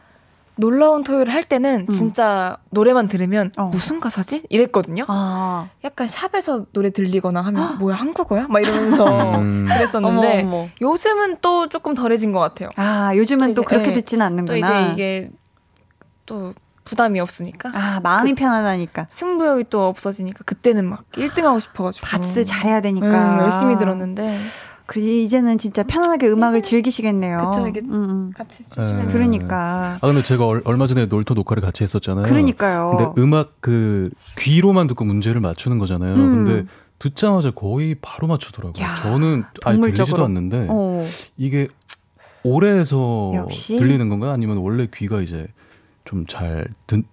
S2: 놀라운 토요일 할 때는
S1: 음.
S2: 진짜 노래만 들으면
S1: 어.
S2: 무슨 가사지? 이랬거든요.
S1: 아,
S2: 약간 샵에서 노래 들리거나 하면 뭐야 한국어야? 막 이러면서
S4: 음.
S2: 그랬었는데
S1: 어머, 어머.
S2: 요즘은 또 조금 덜해진 것 같아요.
S1: 아, 요즘은 또
S2: 이제,
S1: 그렇게
S2: 네.
S1: 듣지는 않는구나.
S2: 또 이제 이게 또 부담이 없으니까
S1: 아, 마음이 편안하니까.
S2: 승부욕이 또 없어지니까 그때는 막 1등 하고 싶어가지고
S1: 바스 잘해야
S2: 네,
S1: 되니까.
S2: 열심히 들었는데
S1: 그 이제는 진짜 편안하게 음악을 즐기시겠네요.
S2: 그쵸, 이게
S1: 음, 음.
S2: 같이
S4: 네.
S1: 그러니까.
S4: 아 근데 제가 얼, 얼마 전에 놀토 녹화를 같이 했었잖아요.
S1: 그러니까요.
S4: 근데 음악 그 귀로만 듣고 문제를 맞추는 거잖아요.
S1: 음.
S4: 근데 듣자마자 거의 바로 맞추더라고요.
S1: 야,
S4: 저는 아예. 들리지도 않는데
S1: 어.
S4: 이게 오래해서. 들리는 건가요? 아니면 원래 귀가 이제 좀 잘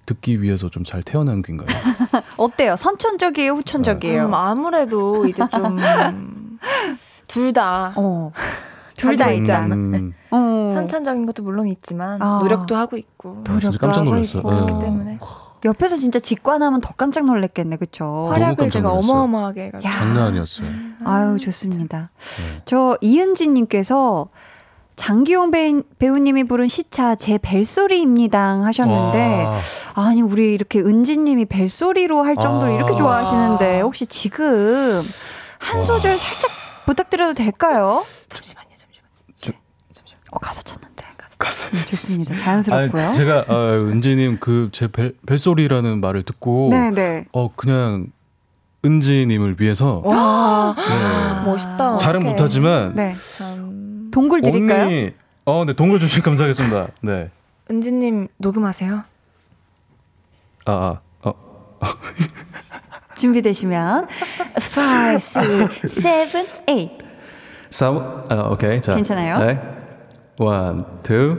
S4: 듣기 위해서 좀 잘 태어난 귀인가요?
S1: 어때요? 선천적이에요? 후천적이에요?
S2: 음, 아무래도 이제 좀 둘 다
S1: 어. 둘다
S2: 가지고 있지
S1: 있다.
S4: 음,
S1: 어.
S2: 선천적인 것도 물론 있지만
S1: 아.
S2: 노력도 하고 있고
S4: 아,
S1: 노력도
S4: 깜짝
S1: 하고
S4: 놀랐어요.
S1: 있고.
S4: 네.
S2: 그렇기 때문에
S1: 옆에서 진짜 직관하면 더 깜짝 놀랐겠네, 그쵸?
S2: 활약을 제가. 어마어마하게 해가지고
S1: 야.
S4: 장난 아니었어요.
S1: 아유, 좋습니다.
S4: 네.
S1: 저 이은지님께서 장기용 배, 배우님이 부른 시차 제 벨소리입니다 하셨는데
S4: 와,
S1: 아니 우리 이렇게 은지님이 벨소리로 할 정도로
S4: 아.
S1: 이렇게 좋아하시는데 혹시 지금 한
S4: 와.
S1: 소절 살짝 부탁드려도 될까요?
S2: 잠시만요 잠시만요
S4: 저-
S2: 잠시만요
S1: 어, 가사 찾는데. 네, 좋습니다. 자연스럽고요.
S4: 아니, 제가 아, 은지님 그 제 벨소리라는 말을 듣고
S1: 네네.
S4: 어 그냥 은지님을 위해서
S2: 와
S4: 네.
S2: 멋있다
S4: 잘은. 못하지만
S1: 네.
S2: 참
S1: 동굴 드릴까요?
S4: 언니, 어, 네, 동굴 주시면 감사하겠습니다. 네.
S2: 은지님 녹음하세요.
S4: 아, 아, 어.
S1: 준비되시면 5, 6, 7, 8
S4: 사, 아, 오케이. 자.
S1: 괜찮아요?
S4: 네. one, two.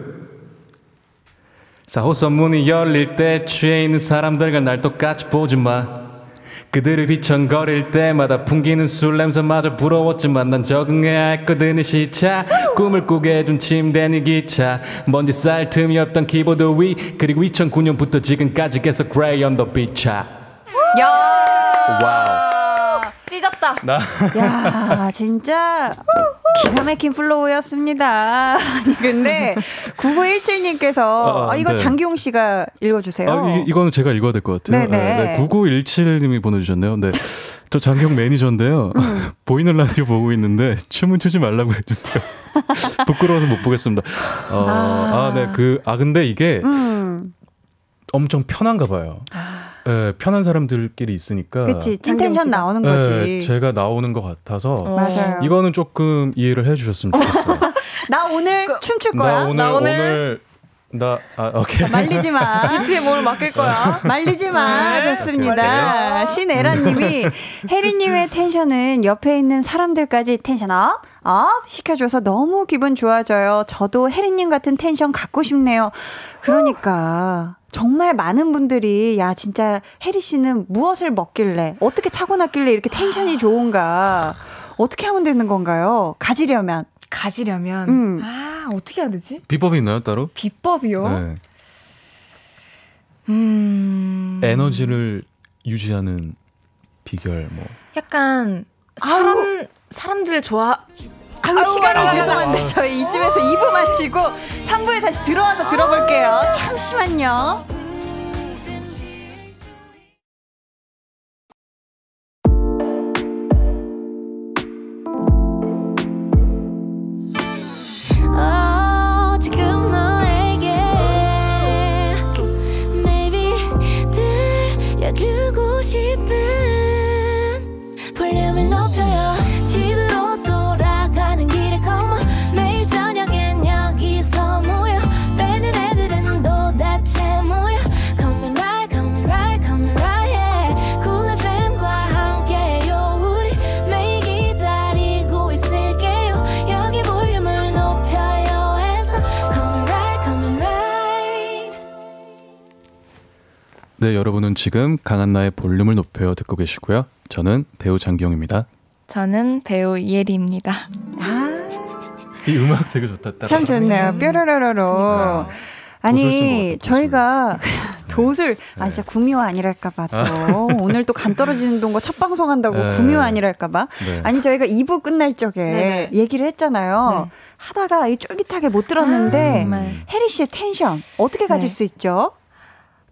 S4: 4호선 문이 열릴 때 취해 있는 사람들과 날 똑같이 보지 마. 그들이 휘청거릴 때마다 풍기는 술 냄새마저 부러웠지만 난 적응해야 했거든 이 시차. 꿈을 꾸게 해준 침대 이 기차. 먼지 쌓일 틈이 없던 키보드 위 그리고 2009년부터 지금까지 계속 GRAY on the beat ya.
S1: 야!
S4: wow
S2: 찢었다.
S4: 나
S1: 야, 진짜 기가 막힌 flow였습니다. 아니, 근데 9917님께서
S4: 아,
S1: 아, 이거
S4: 네.
S1: 장기용 씨가 읽어주세요.
S4: 아, 이, 이거는 제가 읽어야 될 것 같아요.
S1: 네네.
S4: 9917님이 보내주셨네요. 네. 저 장기용 매니저인데요.
S1: 음.
S4: 보이는 라디오 보고 있는데 춤은 추지 말라고 해주세요. 부끄러워서 못 보겠습니다. 어, 아, 네. 그, 아, 근데 이게
S1: 음,
S4: 엄청 편한가 봐요. 예, 편한 사람들끼리 있으니까.
S1: 그치.
S2: 씨가.
S1: 나오는
S4: 예,
S1: 거지.
S4: 제가 나오는 것 같아서.
S2: 어.
S1: 맞아요.
S4: 이거는 조금 이해를 해주셨으면 좋겠어요.
S1: 나 오늘 춤출 거야.
S4: 나 오늘,
S2: 나 오늘-
S4: 오늘, 나, 아, 오케이.
S1: 말리지 마.
S2: 뒤에 뭘 맡길 거야?
S1: 말리지 마.
S2: 네,
S1: 좋습니다. 신애라님이 혜리님의 텐션은 옆에 있는 사람들까지 텐션 up, up 시켜줘서 너무 기분 좋아져요. 저도 혜리님 같은 텐션 갖고 싶네요. 그러니까. 정말 많은 분들이 야 진짜 혜리 씨는 무엇을 먹길래 어떻게 타고났길래 이렇게 텐션이 좋은가 어떻게 하면 되는 건가요? 가지려면
S2: 가지려면
S1: 음.
S2: 아 어떻게 해야 되지?
S4: 비법이 있나요, 따로?
S2: 비법이요?
S4: 네.
S2: 음
S4: 에너지를 유지하는 비결, 뭐.
S2: 약간 사람 사람들을 좋아
S1: 아유, 시간이 죄송한데 저희 이쯤에서 2부 마치고 3부에 다시 들어와서 들어볼게요. 잠시만요.
S4: 네, 여러분은 지금 강한나의 볼륨을 높여 듣고 계시고요. 저는 배우 장기영입니다.
S2: 저는 배우 이혜리입니다.
S1: 아,
S4: 이 음악 되게 좋다. 따라.
S1: 참 좋네요. 뾰로로로로. 아니,
S4: 도술 쓴것 같아, 도술.
S1: 저희가 도술, 아, 진짜 구미호 아니랄까봐 또. 오늘 또 간 떨어지는 동거 첫 방송한다고
S4: 네.
S1: 구미호 아니랄까봐.
S4: 네.
S1: 아니, 저희가 2부 끝날 적에
S2: 네네.
S1: 얘기를 했잖아요.
S2: 네.
S1: 하다가 이 쫄깃하게 못 들었는데,
S2: 아.
S1: 혜리 씨의 텐션, 어떻게 가질
S2: 네.
S1: 수 있죠?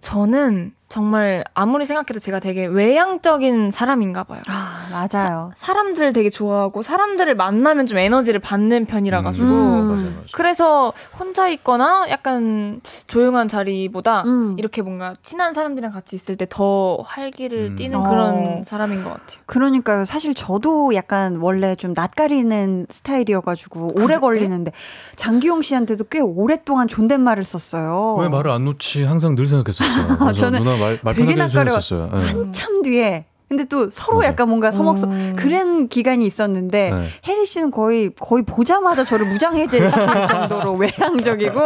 S2: 저는 정말 아무리 생각해도 제가 되게 외향적인 사람인가 봐요.
S1: 아, 맞아요.
S2: 사 람들을 되게 좋아하고 사람들을 만나면 좀 에너지를 받는 편이라 가지고
S1: 음.
S4: 맞아요.
S2: 그래서 혼자 있거나 약간 조용한 자리보다
S1: 음.
S2: 이렇게 뭔가 친한 사람들이랑 같이 있을 때 더 활기를
S4: 음.
S2: 띠는
S1: 어.
S2: 그런 사람인 것 같아요.
S1: 그러니까요. 사실 저도 약간 원래 좀 낯가리는 스타일이어 가지고 오래 걸리는데 장기용 씨한테도 꽤 오랫동안 존댓말을 썼어요.
S4: 왜 말을 안 놓지 항상 늘 생각했었어요.
S1: 저는
S4: 누나 말, 말
S1: 되게
S4: 편하게
S1: 낯가려-
S4: 해주셨어요. 네.
S1: 한참 뒤에. 근데 또 서로
S4: 맞아.
S1: 약간 뭔가 서먹서
S2: 음.
S1: 그런 기간이 있었는데
S4: 네.
S1: 혜리 씨는 거의 거의 보자마자 저를 무장해제시킬 정도로 외향적이고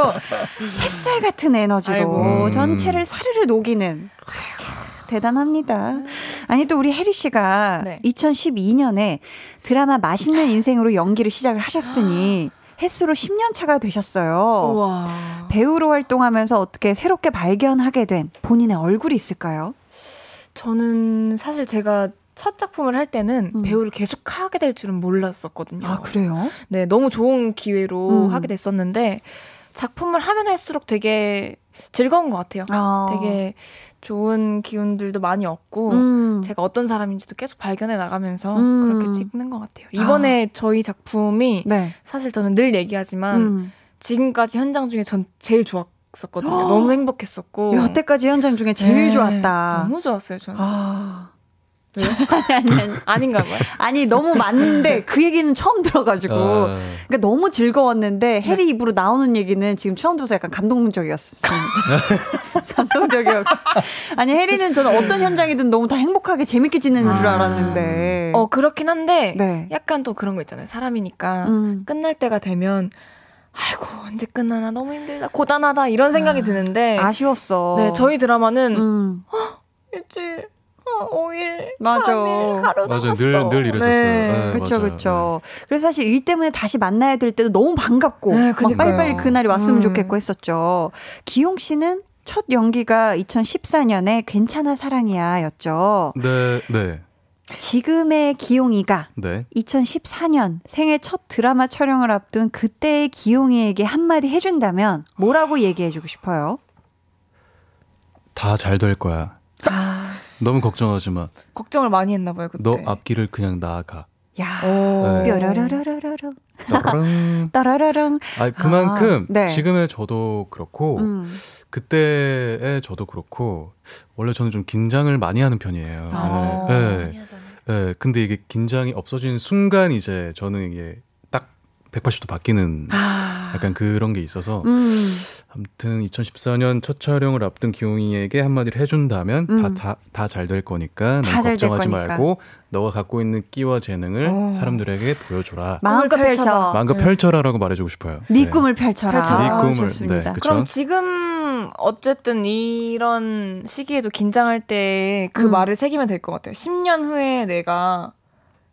S1: 햇살 같은 에너지로
S2: 아이고.
S4: 음.
S1: 전체를 사르르 녹이는 대단합니다. 아니 또 우리 혜리 씨가
S2: 네.
S1: 2012년에 드라마 맛있는 인생으로 연기를 시작을 하셨으니 횟수로 10년 차가 되셨어요.
S2: 우와.
S1: 배우로 활동하면서 어떻게 새롭게 발견하게 된 본인의 얼굴이 있을까요?
S2: 저는 사실 제가 첫 작품을 할 때는
S1: 음.
S2: 배우를 계속 하게 될 줄은 몰랐었거든요.
S1: 아 그래요?
S2: 네, 너무 좋은 기회로
S1: 음.
S2: 하게 됐었는데 작품을 하면 할수록 되게 즐거운 것 같아요.
S1: 아.
S2: 되게 좋은 기운들도 많이 얻고
S1: 음.
S2: 제가 어떤 사람인지도 계속 발견해 나가면서
S1: 음.
S2: 그렇게 찍는 것 같아요. 이번에 저희 작품이
S1: 네.
S2: 사실 저는 늘 얘기하지만
S1: 음.
S2: 지금까지 현장 중에 전 제일 좋았었거든요. 너무 행복했었고
S1: 여태까지 현장 중에 제일
S2: 네,
S1: 좋았다.
S2: 너무 좋았어요. 저는.
S1: 아, 아니, 아니,
S2: 아닌가 봐요.
S1: 아니, 너무 많은데 그 얘기는 처음 들어가지고.
S4: 아.
S1: 그러니까 너무 즐거웠는데 해리 입으로 나오는 얘기는 지금 처음 들어서 약간 감동적이었습니다. 감동적이었고. 아니, 해리는 저는 어떤 현장이든 너무 다 행복하게 재밌게 지내는 줄
S2: 아.
S1: 알았는데.
S2: 어, 그렇긴 한데,
S1: 네.
S2: 약간 또 그런 거 있잖아요. 사람이니까.
S1: 음.
S2: 끝날 때가 되면, 아이고, 언제 끝나나 너무 힘들다, 고단하다, 이런 생각이 드는데,
S1: 아쉬웠어.
S2: 네, 저희 드라마는
S1: 음.
S2: 일주일, 어, 5일,
S1: 맞아.
S2: 3일, 하루
S4: 맞아요. 늘. 늘 이랬었어요.
S2: 네.
S4: 네, 맞아요.
S1: 그쵸. 그래서 사실 일 때문에 다시 만나야 될 때도 너무 반갑고,
S2: 네,
S1: 막. 빨리빨리 그날이 왔으면
S2: 음.
S1: 좋겠고 했었죠. 기용 씨는 첫 연기가 2014년에 괜찮아 사랑이야 였죠.
S4: 네, 네,
S1: 지금의 기용이가
S4: 네.
S1: 2014년 생애 첫 드라마 촬영을 앞둔 그때의 기용이에게 한마디 해준다면 뭐라고 얘기해주고 싶어요?
S4: 다 잘 될 거야.
S1: 아,
S4: 너무 걱정하지 마.
S2: 걱정을 많이 했나 봐요, 그때.
S4: 너 앞길을 그냥 나아가.
S1: 야,
S2: 오.
S4: 네.
S1: 뾰로로로로로,
S4: 따라랑.
S1: 따라라랑.
S4: 아, 그만큼
S1: 아, 네.
S4: 지금의 저도 그렇고
S1: 음.
S4: 그때의 저도 그렇고 원래 저는 좀 긴장을 많이 하는 편이에요.
S1: 맞아요.
S4: 네.
S2: 많이
S4: 네.
S2: 하잖아요.
S4: 네. 근데 이게 긴장이 없어지는 순간 이제 저는 이게 딱 180도 바뀌는
S1: 아,
S4: 약간 그런 게 있어서
S1: 음.
S4: 아무튼 2014년 첫 촬영을 앞둔 기용이에게 한마디를 해준다면
S1: 음.
S4: 다다 잘 될 거니까 넌
S1: 다잘될
S4: 걱정하지
S1: 거니까.
S4: 말고 너가 갖고 있는 끼와 재능을
S2: 어.
S4: 사람들에게 보여줘라.
S1: 마음껏.
S2: 펼쳐.
S4: 마음껏
S2: 네.
S4: 펼쳐라라고 말해주고 싶어요.
S1: 네 꿈을 펼쳐라.
S2: 펼쳐라.
S4: 네
S1: 아,
S4: 꿈을
S1: 좋습니다.
S4: 네, 그쵸?
S2: 그럼 지금 어쨌든 이런 시기에도 긴장할 때그
S1: 음.
S2: 말을 새기면 될 것 같아요. 10년 후에 내가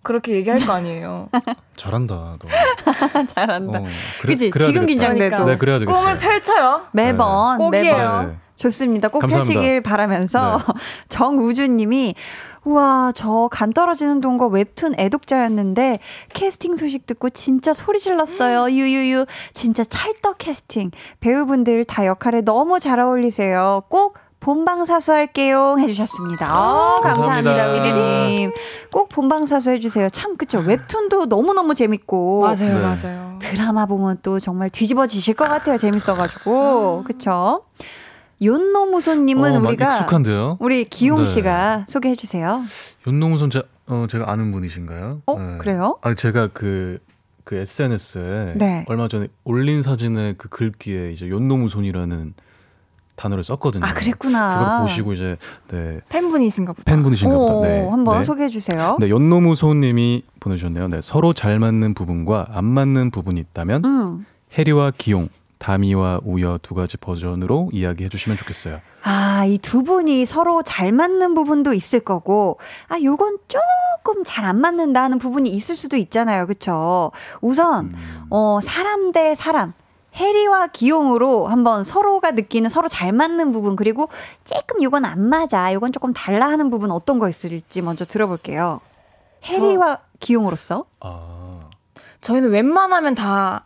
S2: 그렇게 얘기할 거 아니에요.
S4: 잘한다. 너.
S1: 잘한다.
S4: 어,
S1: 그치?
S4: 그래야
S1: 지금
S4: 되겠다.
S1: 긴장돼도.
S4: 네, 그래야 되겠어요.
S2: 꿈을 펼쳐요.
S1: 매번
S2: 네.
S1: 매번
S2: 꼭이에요.
S4: 네.
S1: 좋습니다. 꼭
S4: 감사합니다.
S1: 펼치길 바라면서 정우주님이 우와 저 간 떨어지는 동거 웹툰 애독자였는데 캐스팅 소식 듣고 진짜 소리 질렀어요. 유유유 진짜 찰떡 캐스팅 배우분들 다 역할에 너무 잘 어울리세요. 꼭 본방 사수 할게요 해주셨습니다. 어, 감사합니다,
S4: 감사합니다.
S1: 우주님. 꼭 본방 사수 해주세요. 참 그쵸 웹툰도 너무 너무 재밌고
S2: 맞아요,
S4: 네.
S2: 맞아요.
S1: 드라마 보면 또 정말 뒤집어지실 것 같아요. 재밌어가지고. 그쵸? 윤노무소님은
S4: 어, 막
S1: 우리가
S4: 익숙한데요.
S1: 우리 기용
S4: 네.
S1: 씨가 소개해 주세요.
S4: 윤농선 제, 어, 제가 아는 분이신가요?
S1: 어,
S4: 네.
S1: 그래요?
S4: 아 제가 그, 그 SNS에
S1: 네.
S4: 얼마 전에 올린 사진의 그 글귀에 이제 윤노무손이라는 단어를 썼거든요.
S1: 아, 그랬구나.
S4: 그걸 보시고 이제 네
S2: 팬분이신가 보다.
S4: 팬분이신가
S1: 오,
S4: 보다. 네.
S1: 한번
S4: 네.
S1: 소개해 주세요.
S4: 네, 연노무 소님이 보내주셨네요. 네, 서로 잘 맞는 부분과 안 맞는 부분이 있다면
S1: 음.
S4: 해리와 기용, 다미와 우여 두 가지 버전으로 이야기해 주시면 좋겠어요.
S1: 아, 이 두 분이 서로 잘 맞는 부분도 있을 거고, 아, 요건 조금 잘 안 맞는다 하는 부분이 있을 수도 있잖아요. 그쵸? 우선,
S4: 음.
S1: 어, 사람 대 사람. 해리와 기용으로 한번 서로가 느끼는 서로 잘 맞는 부분, 그리고 조금 요건 안 맞아, 요건 조금 달라 하는 부분 어떤 거 있을지 먼저 들어볼게요. 해리와 기용으로서?
S4: 아,
S2: 저희는 웬만하면 다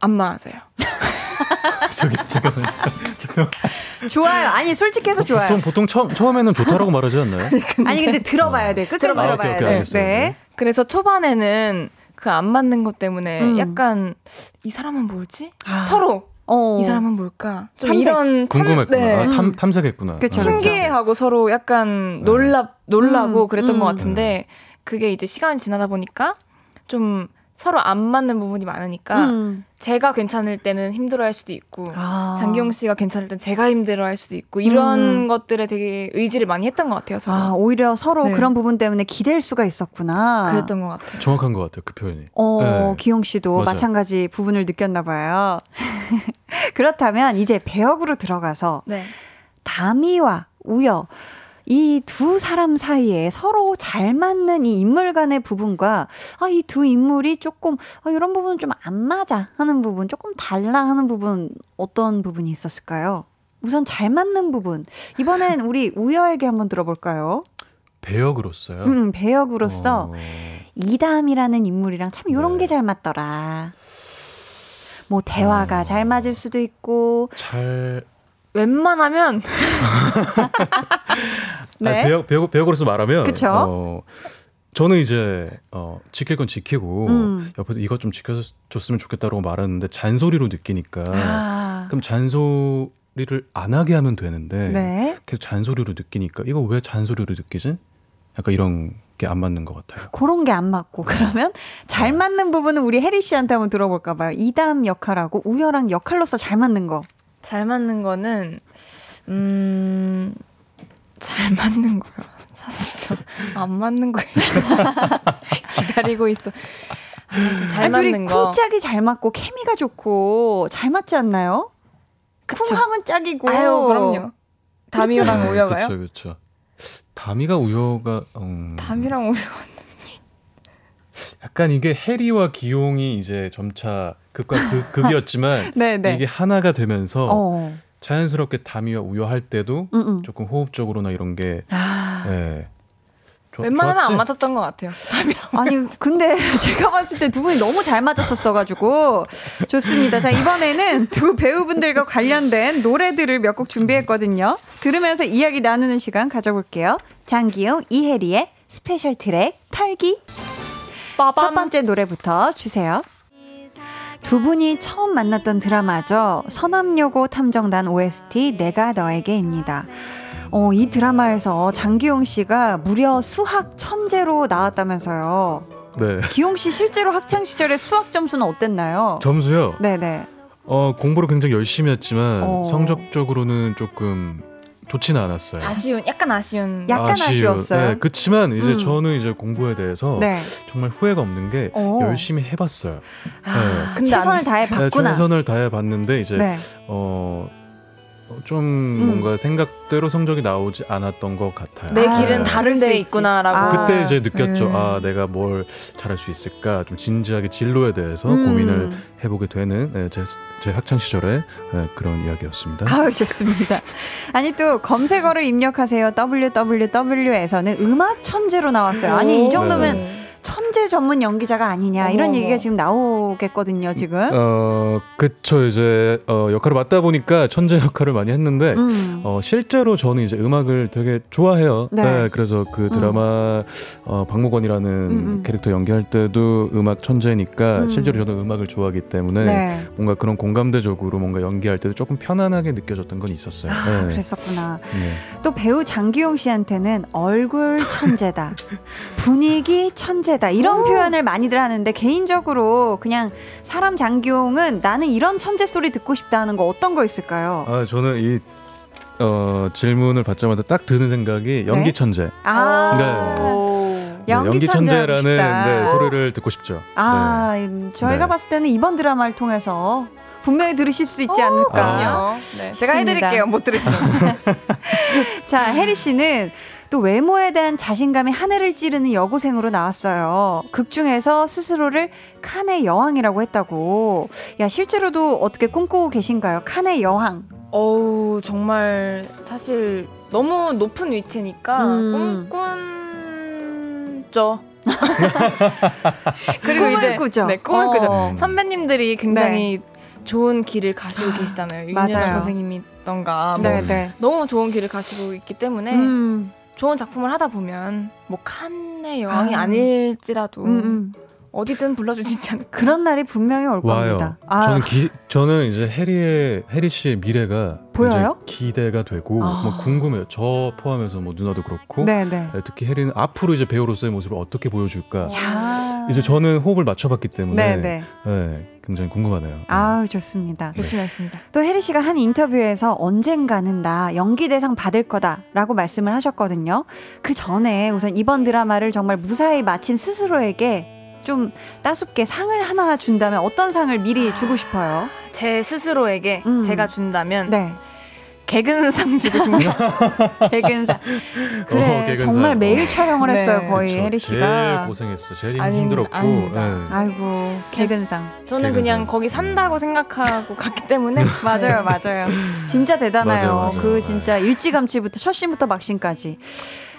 S2: 안 맞아요.
S4: 저기 잠깐만. 잠깐만.
S1: 좋아요. 아니, 솔직해서 좋아요.
S4: 보통 보통 처음 처음에는 좋다라고 말하지 않나요?
S1: 아니, 근데 들어봐야 돼. 끝까지
S4: 들어봐요.
S1: 들어봐야
S4: 아, 오케이, 오케이,
S1: 돼.
S4: 알겠어요.
S1: 네.
S2: 그래서 초반에는 그 안 맞는 것 때문에
S1: 음.
S2: 약간 이 사람은 뭘지?
S1: 아.
S2: 서로
S1: 어.
S2: 이 사람은 뭘까? 좀
S1: 탐색.
S2: 이런 탐-
S4: 궁금했구나.
S2: 네.
S4: 아, 탐, 탐색했구나.
S1: 그쵸,
S4: 아,
S1: 그쵸.
S2: 신기해하고 서로 약간
S4: 네.
S2: 놀라 놀라고
S1: 음,
S2: 그랬던
S1: 음.
S2: 것 같은데 그게 이제 시간이 지나다 보니까 좀 서로 안 맞는 부분이 많으니까
S1: 음.
S2: 제가 괜찮을 때는 힘들어할 수도 있고
S1: 아.
S2: 장기용 씨가 괜찮을 땐 제가 힘들어할 수도 있고 이런
S1: 음.
S2: 것들에 되게 의지를 많이 했던 것 같아요. 서로
S1: 아, 오히려 서로
S2: 네.
S1: 그런 부분 때문에 기댈 수가 있었구나.
S2: 그랬던 것 같아요.
S4: 정확한 것 같아요. 그 표현이.
S1: 어,
S4: 네.
S1: 기용 씨도
S4: 맞아요.
S1: 마찬가지 부분을 느꼈나 봐요. 그렇다면 이제 배역으로 들어가서
S2: 네.
S1: 다미와 우여 이 두 사람 사이에 서로 잘 맞는 이 인물 간의 부분과 아, 이 두 인물이 조금 아, 이런 부분 좀안 맞아 하는 부분, 조금 달라 하는 부분 어떤 부분이 있었을까요? 우선 잘 맞는 부분. 이번엔 우리 우여에게 한번 들어볼까요?
S4: 배역으로서요.
S1: 음, 배역으로서
S4: 어,
S1: 이담이라는 인물이랑 참 요런
S4: 네.
S1: 게잘 맞더라. 뭐 대화가
S4: 어.
S1: 잘 맞을 수도 있고
S4: 잘
S2: 웬만하면
S1: 네.
S4: 아니, 배역, 배역, 배역으로서 말하면
S1: 그쵸?
S4: 어, 저는 이제 어, 지킬 건 지키고
S1: 음.
S4: 옆에서 이것 좀 지켜줬으면 좋겠다고 말하는데 잔소리로 느끼니까
S1: 아.
S4: 그럼 잔소리를 안 하게 하면 되는데
S1: 네.
S4: 계속 잔소리로 느끼니까 이거 왜 잔소리로 느끼지? 약간 이런 게 안 맞는 것 같아요.
S1: 그런 게 안 맞고 그러면 잘
S4: 네.
S1: 맞는 부분은 우리 혜리 씨한테 한번 들어볼까 봐요. 이담 역할하고 우열랑 역할로서 잘 맞는 거.
S2: 잘 맞는 거는 음. 잘 맞는 거요. 사실 좀안 맞는 거예요. 기다리고 있어. 아, 좀잘
S1: 아니, 둘이
S2: 맞는 거.
S1: 쿵짝이 잘 맞고 케미가 좋고 잘 맞지 않나요? 쿵하면 짝이고.
S2: 아유, 그럼요. 담이랑 우여가요?
S4: 그렇죠, 그렇죠. 담이가 우여가 음,
S2: 담이랑 우여.
S4: 약간 이게 해리와 기용이 이제 점차 극과 극, 극이었지만
S1: 네, 네.
S4: 이게 하나가 되면서
S1: 어.
S4: 자연스럽게 담이와 우여할 때도
S1: 음, 음.
S4: 조금 호흡적으로나 이런 게
S1: 아.
S4: 예. 좋-
S2: 웬만하면
S4: 좋았지?
S2: 안 맞았던 것 같아요.
S1: 아니 근데 제가 봤을 때 두 분이 너무 잘 맞았었어가지고 좋습니다. 자 이번에는 두 배우분들과 관련된 노래들을 몇 곡 준비했거든요. 들으면서 이야기 나누는 시간 가져볼게요. 장기용 이혜리의 special 트랙 털기. 첫 번째 노래부터 주세요. 두 분이 처음 만났던 드라마죠. 선암여고 탐정단 OST 내가 너에게입니다. 어, 이 드라마에서 장기용 씨가 무려 수학 천재로 나왔다면서요.
S4: 네.
S1: 기용 씨 실제로 학창 시절에 수학 점수는 어땠나요?
S4: 점수요.
S1: 네네.
S4: 어 공부를 굉장히 열심히 했지만
S1: 어.
S4: 성적적으로는 조금 좋지는 않았어요.
S2: 아쉬운, 약간 아쉬운.
S1: 약간 아쉬웠어요.
S4: 네, 그렇지만 이제
S1: 음.
S4: 저는 이제 공부에 대해서
S1: 네.
S4: 정말 후회가 없는 게
S1: 어.
S4: 열심히 해봤어요.
S1: 아,
S2: 근데
S1: 최선을
S2: 안
S1: 다해
S4: 네,
S1: 봤구나.
S4: 최선을 다해 봤는데 이제
S1: 네.
S4: 어. 어, 좀
S1: 음.
S4: 뭔가 생각대로 성적이 나오지 않았던 것 같아요.
S2: 내
S1: 아,
S2: 길은 다른 데에
S1: 있지.
S2: 있구나라고.
S1: 아.
S4: 그때 이제 느꼈죠.
S2: 음.
S4: 아, 내가 뭘 잘할 수 있을까? 좀 진지하게 진로에 대해서
S1: 음.
S4: 고민을 해보게 되는 네, 제, 제 학창 시절의 네, 그런 이야기였습니다.
S1: 아유, 좋습니다. 아니, 또 검색어를 입력하세요. www에서는 음악 천재로 나왔어요. 아니, 이 정도면 천재 전문 연기자가 아니냐. 이런
S2: 어머,
S1: 얘기가. 지금 나오겠거든요, 지금.
S4: 어, 그쵸. 이제 어, 역할을 맡다 보니까 천재 역할을 많이 했는데
S1: 음.
S4: 어, 실제로 저는 이제 음악을 되게 좋아해요.
S1: 네.
S4: 그래서 그 드라마 어, 박목원이라는
S1: 음, 음.
S4: 캐릭터 연기할 때도 음악 천재니까
S1: 음.
S4: 실제로 저는 음악을 좋아하기 때문에
S1: 네.
S4: 뭔가 그런 공감대적으로 뭔가 연기할 때도 조금 편안하게 느껴졌던 건 있었어요.
S1: 아,
S4: 네.
S1: 그랬었구나.
S4: 네.
S1: 또 배우 장기용 씨한테는 얼굴 천재다, 분위기 천재 다 이런 표현을 많이들 하는데 개인적으로 그냥 사람 장기용은 나는 이런 천재 소리 듣고 싶다 하는 거 어떤 거 있을까요?
S4: 아 저는 이 어, 질문을 받자마자 딱 드는 생각이 연기
S1: 네?
S4: 천재.
S1: 아,
S4: 네.
S2: 오.
S4: 네,
S1: 연기,
S4: 연기
S1: 천재라는
S4: 네, 소리를 듣고 싶죠.
S1: 아, 음, 저희가
S4: 네.
S1: 봤을 때는 이번 드라마를 통해서 분명히 들으실 수 있지 않을까.
S2: 그럼요. 네, 제가. 해드릴게요. 못 들으시면.
S1: 자, 혜리 씨는 또 외모에 대한 자신감이 하늘을 찌르는 여고생으로 나왔어요. 극 중에서 스스로를 칸의 여왕이라고 했다고. 야, 실제로도 어떻게 꿈꾸고 계신가요? 칸의 여왕.
S2: 어우, 정말 사실 너무 높은 위치니까
S1: 음.
S2: 꿈꾼죠. 그리고
S1: 꿈을
S2: 이제
S1: 꾸죠.
S2: 네, 꿈을
S1: 어.
S2: 꾸죠. 선배님들이 굉장히 좋은 길을 가시고 계시잖아요.
S1: 맞아요.
S2: 윤여정 선생님이던가 뭐
S1: 네, 네.
S2: 너무 좋은 길을 가시고 있기 때문에
S1: 음,
S2: 좋은 작품을 하다 보면 뭐 칸의 여왕이
S1: 아.
S2: 아. 닐지라도
S1: 음, 음.
S2: 어디든 불러주시지 않을까.
S1: 그런 날이 분명히 올
S4: 와요.
S1: 겁니다. 아,
S4: 저는 기, 저는 이제 해리의 해리 씨의 미래가
S1: 보여요?
S4: 기대가 되고
S1: 아.
S4: 뭐 궁금해요. 저 포함해서 뭐 누나도 그렇고
S1: 네, 네.
S4: 네, 특히 해리는 앞으로 이제 배우로서의 모습을 어떻게 보여줄까.
S1: 야.
S4: 이제 저는 호흡을 맞춰봤기 때문에
S1: 네, 네.
S4: 네, 굉장히 궁금하네요.
S1: 아우, 좋습니다.
S2: 열심히 하겠습니다.
S1: 또 혜리 씨가 한 인터뷰에서 언젠가는 나 연기 대상 받을 거다라고 말씀을 하셨거든요. 그 전에 우선 이번 드라마를 정말 무사히 마친 스스로에게 좀 따숩게 상을 하나 준다면 어떤 상을 미리 주고 싶어요?
S2: 제 스스로에게
S1: 음.
S2: 제가 준다면
S1: 네.
S2: 개근상 주고 싶네요.
S1: 개근상. 그래,
S4: 어, 개근상.
S1: 정말 매일 촬영을
S2: 네.
S1: 했어요, 거의
S4: 그쵸.
S1: 혜리
S4: 제일
S1: 씨가.
S4: 고생했어. 제일
S2: 아니,
S4: 힘들었고. 네.
S1: 아이고, 개근상.
S2: 저는
S4: 개근상.
S2: 그냥 거기 산다고 생각하고 갔기 때문에
S1: 맞아요, 맞아요. 진짜 대단해요.
S4: 맞아요, 맞아요.
S1: 그 진짜 일찌감치부터 첫 씬부터 막씬까지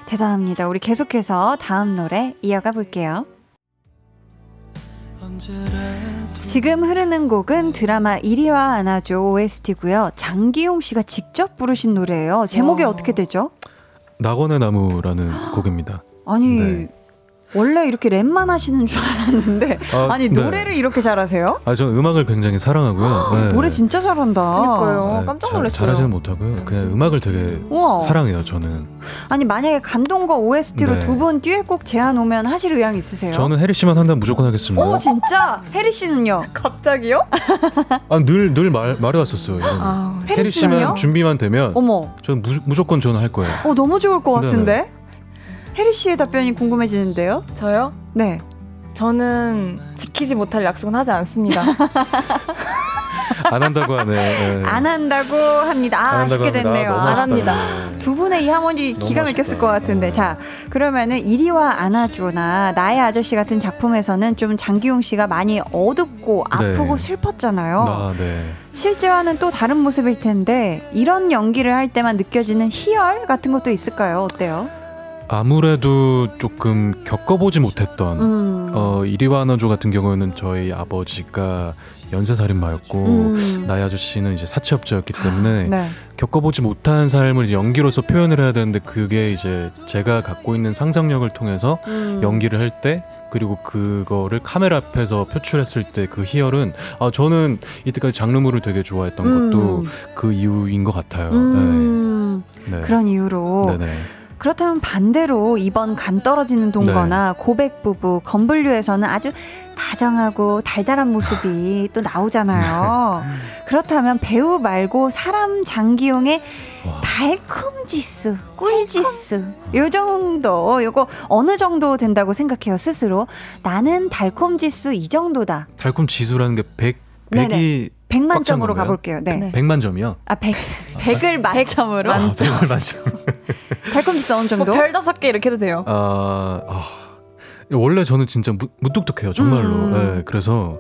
S1: 대단합니다. 우리 계속해서 다음 노래 이어가 볼게요. 지금 흐르는 곡은 드라마 이리와 안아줘 OST고요. 장기용 씨가 직접 부르신 노래예요. 제목이
S2: 와.
S1: 어떻게 되죠?
S4: 낙원의 나무라는 곡입니다.
S1: 아니
S4: 네.
S1: 원래 이렇게 랩만 하시는 줄 알았는데
S4: 아,
S1: 아니
S4: 네.
S1: 노래를 이렇게 잘하세요?
S4: 아, 저는 음악을 굉장히 사랑하고요. 네.
S1: 노래 진짜 잘한다.
S2: 그러니까요.
S4: 네,
S2: 깜짝
S4: 잘-
S2: 놀랐어요.
S4: 잘하지는 못하고요. 그냥 음악을 되게
S1: 우와.
S4: 사랑해요, 저는.
S1: 아니 만약에 감동과 OST로
S4: 네.
S1: 두분 듀엣곡 제안 오면 하실 의향 있으세요?
S4: 저는 해리 씨만 한다면 무조건 하겠습니다.
S1: 오 진짜 해리 씨는요?
S2: 갑자기요?
S4: 아, 늘, 늘 말, 말해왔었어요.
S2: 아,
S1: 해리
S4: 해리 씨만? 준비만 되면
S1: 어머,
S4: 저는 무, 무조건 저는 할 거예요.
S1: 어 너무 좋을 것
S4: 네네.
S1: 같은데. 해리 씨의 답변이 궁금해지는데요.
S2: 저요?
S1: 네.
S2: 저는 지키지 못할 약속은 하지 않습니다.
S4: 안 한다고 하네. 네.
S1: 안 한다고 합니다. 아, 아쉽게
S4: 합니다.
S1: 됐네요. 아,
S2: 안 합니다.
S4: 네.
S1: 두 분의 이 하모니 기가 막혔을. 것 같은데.
S4: 어.
S1: 자, 그러면은 이리와 안아줘나 나의 아저씨 같은 작품에서는 좀 장기용 씨가 많이 어둡고
S4: 네.
S1: 아프고 슬펐잖아요.
S4: 아, 네.
S1: 실제와는 또 다른 모습일 텐데 이런 연기를 할 때만 느껴지는 희열 같은 것도 있을까요? 어때요?
S4: 아무래도 조금 겪어보지 못했던
S1: 음.
S4: 어 이리와 나조 같은 경우에는 저희 아버지가 연쇄살인마였고
S1: 음.
S4: 나의 아저씨는 이제 사채업자였기 때문에
S1: 네.
S4: 겪어보지 못한 삶을 연기로서 표현을 해야 되는데 그게 이제 제가 갖고 있는 상상력을 통해서
S1: 음.
S4: 연기를 할때 그리고 그거를 카메라 앞에서 표출했을 때 그 희열은 아 저는 이때까지 장르물을 되게 좋아했던
S1: 음.
S4: 것도 그 이유인 것 같아요.
S1: 음.
S4: 네. 네.
S1: 그런 이유로
S4: 네네.
S1: 그렇다면 반대로 이번 간 떨어지는 동거나
S4: 네.
S1: 고백 부부 건불류에서는 아주 다정하고 달달한 모습이 또 나오잖아요. 그렇다면 배우 말고 사람 장기용의
S4: 와.
S1: 달콤 지수, 꿀 지수 요 정도 요거 어느 정도 된다고 생각해요 스스로 나는 달콤 지수 이 정도다.
S4: 달콤 지수라는 게 100,
S1: 네네.
S4: 100이
S1: 100만
S4: 꽉찬
S1: 점으로
S4: 건가요?
S1: 가볼게요. 네.
S2: 네.
S4: 100만 점이요?
S1: 아, 100, 100을 만점으로.
S4: 아, 100을 만점.
S1: 달콤 지수 어느 정도?
S2: 뭐 별 다섯 개 이렇게 해도 돼요.
S4: 아, 아, 원래 저는 진짜 무, 무뚝뚝해요, 정말로.
S1: 음.
S4: 네, 그래서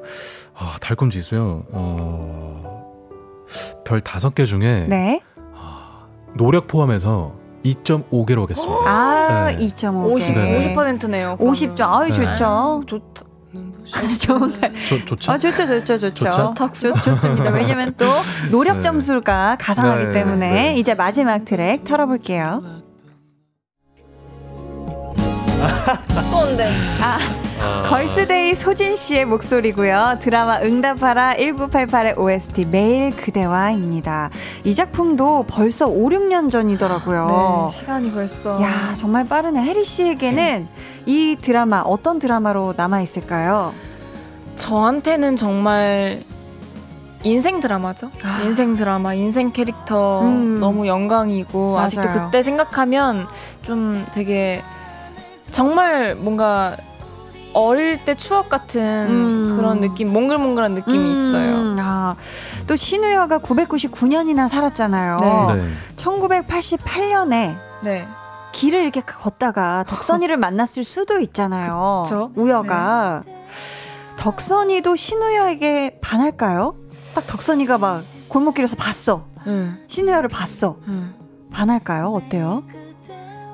S4: 아, 달콤 지수요. 어, 별 다섯 개 중에
S1: 네.
S4: 노력 포함해서 2.5개로 하겠습니다.
S1: 아,
S4: 네.
S1: 2.5개.
S2: 50,
S4: 네.
S2: 50%네요.
S1: 50점. 아유,
S4: 네.
S1: 좋죠.
S2: 좋다.
S1: 좋은가요?
S4: 좋, 좋죠?
S1: 아, 좋죠, 좋죠, 좋죠.
S4: 좋죠?
S1: 좋, 좋습니다. 왜냐면 또 노력
S4: 네.
S1: 점수가 가상하기
S4: 네,
S1: 때문에
S4: 네.
S1: 이제 마지막 트랙 털어볼게요.
S2: 또 온대.
S1: 아, 걸스데이 소진 씨의 목소리고요. 드라마 응답하라 1988의 OST 매일 그대와입니다. 이 작품도 벌써 5, 6년 전이더라고요.
S2: 네, 시간이 벌써.
S1: 야, 정말 빠르네. 해리 씨에게는 이 드라마 어떤 드라마로 남아 있을까요?
S2: 저한테는 정말 인생 드라마죠.
S1: 아.
S2: 인생 드라마, 인생 캐릭터
S1: 음.
S2: 너무 영광이고
S1: 맞아요.
S2: 아직도 그때 생각하면 좀 되게 정말 뭔가 어릴 때 추억 같은
S1: 음.
S2: 그런 느낌, 몽글몽글한 느낌이 있어요.
S1: 음, 아, 또 신우여가 999년이나 살았잖아요.
S2: 네.
S4: 네.
S1: 1988년에
S2: 네.
S1: 길을 이렇게 걷다가 덕선이를 만났을 수도 있잖아요.
S2: 그쵸?
S1: 우여가. 덕선이도 신우여에게 반할까요? 딱 덕선이가 막 골목길에서 봤어.
S2: 응.
S1: 신우여를 봤어.
S2: 응.
S1: 반할까요? 어때요?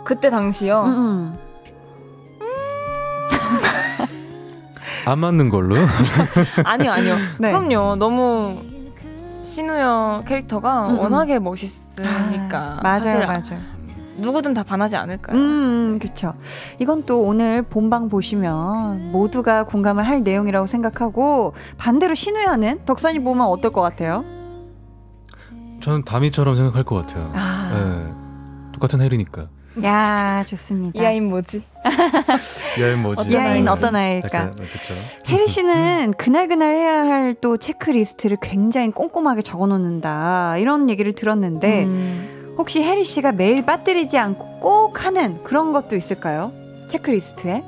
S2: 그때 당시요.
S1: 음, 음.
S4: 안 맞는 걸로.
S2: 아니요, 아니요.
S1: 네.
S2: 그럼요. 너무 신우여 캐릭터가
S1: 음, 음.
S2: 워낙에 멋있으니까
S1: 아, 맞아요,
S2: 사실
S1: 맞아요.
S2: 누구든 다 반하지 않을까요?
S1: 음, 그쵸. 이건 또 오늘 본방 보시면 모두가 공감을 할 내용이라고 생각하고 반대로 신우여는 덕선이 보면 어떨 것 같아요?
S4: 저는 다미처럼 생각할 것 같아요.
S1: 아,
S4: 네. 똑같은 해리니까.
S1: 야, 좋습니다.
S2: 이 아이는 뭐지?
S4: 야인 뭐지?
S1: 이 아이는? 어떤 아이일까?
S4: 약간, 그쵸.
S1: 혜리 씨는 그날 그날 해야 할 또 체크리스트를 굉장히 꼼꼼하게 적어 놓는다. 이런 얘기를 들었는데
S2: 음,
S1: 혹시 혜리 씨가 매일 빠뜨리지 않고 꼭 하는 그런 것도 있을까요? 체크리스트에?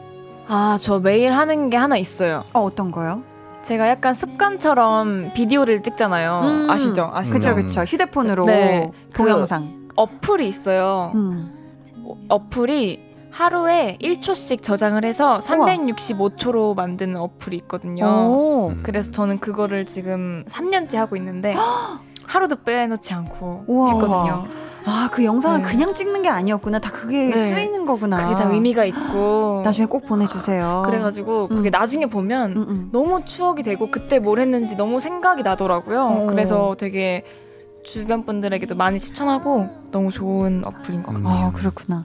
S2: 아, 저 매일 하는 게 하나 있어요.
S1: 어, 어떤 거요?
S2: 제가 약간 습관처럼 비디오를 찍잖아요.
S1: 음.
S2: 아시죠? 아시죠?
S1: 그쵸,
S4: 음.
S1: 그쵸. 휴대폰으로
S2: 네.
S1: 동영상.
S2: 어플이 있어요.
S1: 음.
S2: 어, 어플이 하루에 1초씩 저장을 해서 365초로 만드는 어플이 있거든요.
S1: 오.
S4: 음.
S2: 그래서 저는 그거를 지금 3년째 하고 있는데 하루도 빼놓지 않고
S1: 우와.
S2: 했거든요.
S1: 아, 그 영상을
S2: 네.
S1: 그냥 찍는 게 아니었구나. 다 그게
S2: 네.
S1: 쓰이는 거구나.
S2: 그게 다 의미가 있고
S1: 나중에 꼭 보내주세요.
S2: 그래가지고 그게
S1: 음.
S2: 나중에 보면
S1: 음, 음.
S2: 너무 추억이 되고 그때 뭘 했는지 너무 생각이 나더라고요.
S1: 어.
S2: 그래서 되게 주변 분들에게도 많이 추천하고 너무 좋은 어플인 것 같아요.
S1: 아, 그렇구나.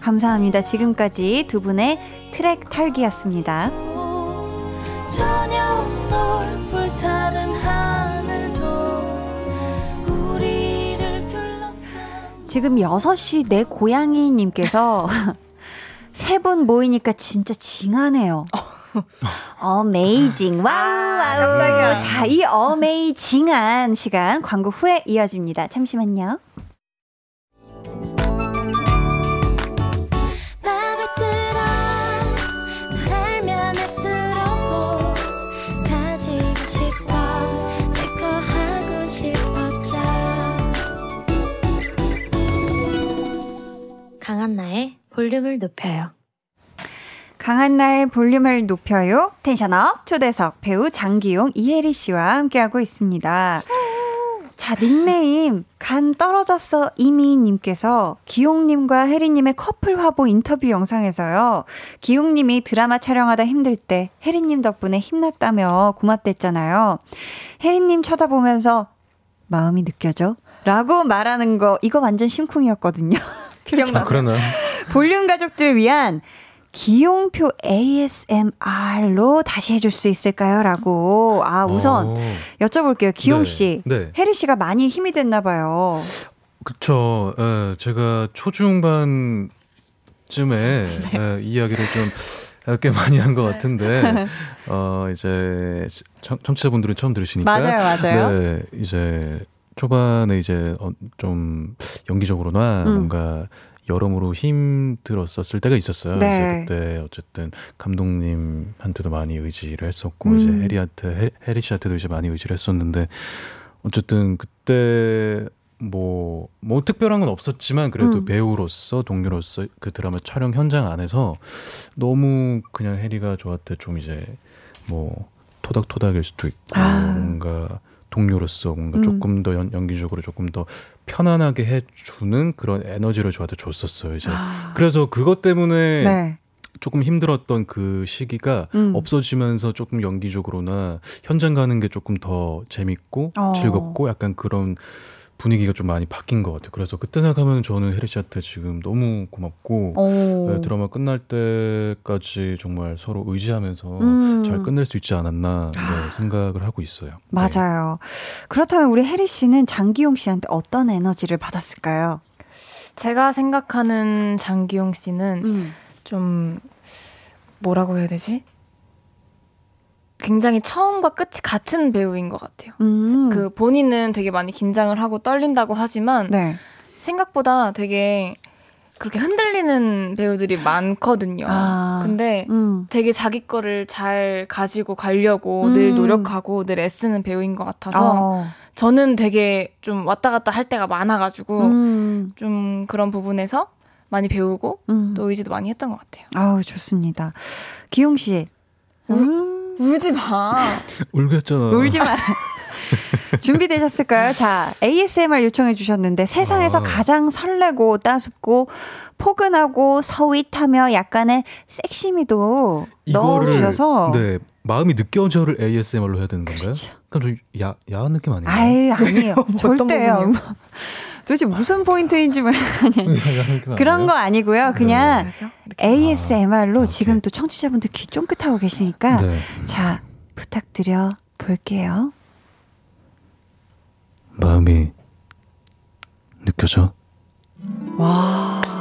S1: 감사합니다. 지금까지 두 분의 트랙 탈기였습니다. 지금 6시 내 고양이님께서 세 분 모이니까 진짜 징하네요. amazing. wow, wow.
S2: 깜짝이야.
S1: 자, 이 amazing한 시간 광고 후에 이어집니다. 잠시만요.
S6: 강한나의 볼륨을 높여요
S1: 강한나의 볼륨을 높여요. 텐션업 초대석 배우 장기용 이혜리 씨와 함께하고 있습니다. 자 닉네임 간 떨어졌어 이미님께서 기용님과 혜리님의 커플 화보 인터뷰 영상에서요. 기용님이 드라마 촬영하다 힘들 때 혜리님 덕분에 힘났다며 고맙댔잖아요. 혜리님 쳐다보면서 마음이 느껴져? 라고 말하는 거 이거 완전 심쿵이었거든요. 기억나요?
S4: 아, 그러나요?
S1: 볼륨 가족들 위한 기용표 ASMR로 다시 해줄 수 있을까요? 라고. 아, 우선
S4: 어,
S1: 여쭤볼게요. 기용씨.
S4: 네, 네.
S1: 혜리 씨가 많이 힘이 됐나봐요.
S4: 그쵸. 예, 제가 초중반 쯤에
S1: 네.
S4: 예, 이야기를 좀 꽤 많이 한 것 같은데, 어, 이제, 청, 청취자분들은 처음 들으시니까.
S1: 맞아요, 맞아요.
S4: 네, 이제, 초반에 이제, 어, 좀, 연기적으로나
S1: 음.
S4: 뭔가, 여러모로 힘들었었을 때가 있었어요.
S1: 네.
S4: 이제 그때 어쨌든 감독님한테도 많이 의지를 했었고
S1: 음.
S4: 이제 해리한테 해, 해리 씨한테도 이제 많이 의지를 했었는데 어쨌든 그때 뭐, 뭐 특별한 건 없었지만 그래도
S1: 음.
S4: 배우로서 동료로서 그 드라마 촬영 현장 안에서 너무 그냥 해리가 저한테 좀 이제 뭐 토닥토닥일 수도 있고
S1: 아.
S4: 뭔가 동료로서 뭔가
S1: 음.
S4: 조금 더 연, 연기적으로 조금 더 편안하게 해주는 그런 에너지를 저한테 줬었어요. 이제
S1: 아,
S4: 그래서 그것 때문에
S1: 네.
S4: 조금 힘들었던 그 시기가
S1: 음.
S4: 없어지면서 조금 연기적으로나 현장 가는 게 조금 더 재밌고
S1: 어.
S4: 즐겁고 약간 그런 분위기가 좀 많이 바뀐 것 같아요. 그래서 그때 생각하면 저는 혜리 씨한테 지금 너무 고맙고
S1: 오.
S4: 네, 드라마 끝날 때까지 정말 서로 의지하면서
S1: 음.
S4: 잘 끝낼 수 있지 않았나 네, 생각을 하고 있어요. 네.
S1: 맞아요. 그렇다면 우리 혜리 씨는 장기용 씨한테 어떤 에너지를 받았을까요?
S2: 제가 생각하는 장기용 씨는
S1: 음.
S2: 좀 뭐라고 해야 되지? 굉장히 처음과 끝이 같은 배우인 것 같아요.
S1: 음.
S2: 그 본인은 되게 많이 긴장을 하고 떨린다고 하지만
S1: 네.
S2: 생각보다 되게 그렇게 흔들리는 배우들이 많거든요.
S1: 아.
S2: 근데
S1: 음.
S2: 되게 자기 거를 잘 가지고 가려고
S1: 음.
S2: 늘 노력하고 늘 애쓰는 배우인 것 같아서
S1: 어.
S2: 저는 되게 좀 왔다 갔다 할 때가 많아가지고
S1: 음.
S2: 좀 그런 부분에서 많이 배우고
S1: 음.
S2: 또 의지도 많이 했던 것 같아요.
S1: 아우 좋습니다. 기용 씨. 음.
S2: 울지 마.
S4: 울겠잖아.
S1: 울지 마. 준비되셨을까요? 자, ASMR 요청해 주셨는데 세상에서
S4: 아.
S1: 가장 설레고 따숩고 포근하고 서윗하며 약간의 섹시미도 넣어 주셔서
S4: 네 마음이 느껴져를 ASMR로 해야 되는 건가요?
S1: 그렇죠.
S4: 그럼 좀 야, 야한 느낌 아닌가요?
S1: 아유, 아니에요. 절대요. 도대체 무슨 포인트인지 몰라.
S4: 야한 느낌
S1: 그런? 거 아니고요. 그냥?
S2: 이렇게.
S1: ASMR로
S4: 아,
S1: 지금. 또 청취자분들 귀 쫑긋하고 계시니까
S4: 네.
S1: 자, 부탁드려 볼게요.
S4: 마음이 느껴져.
S1: 와.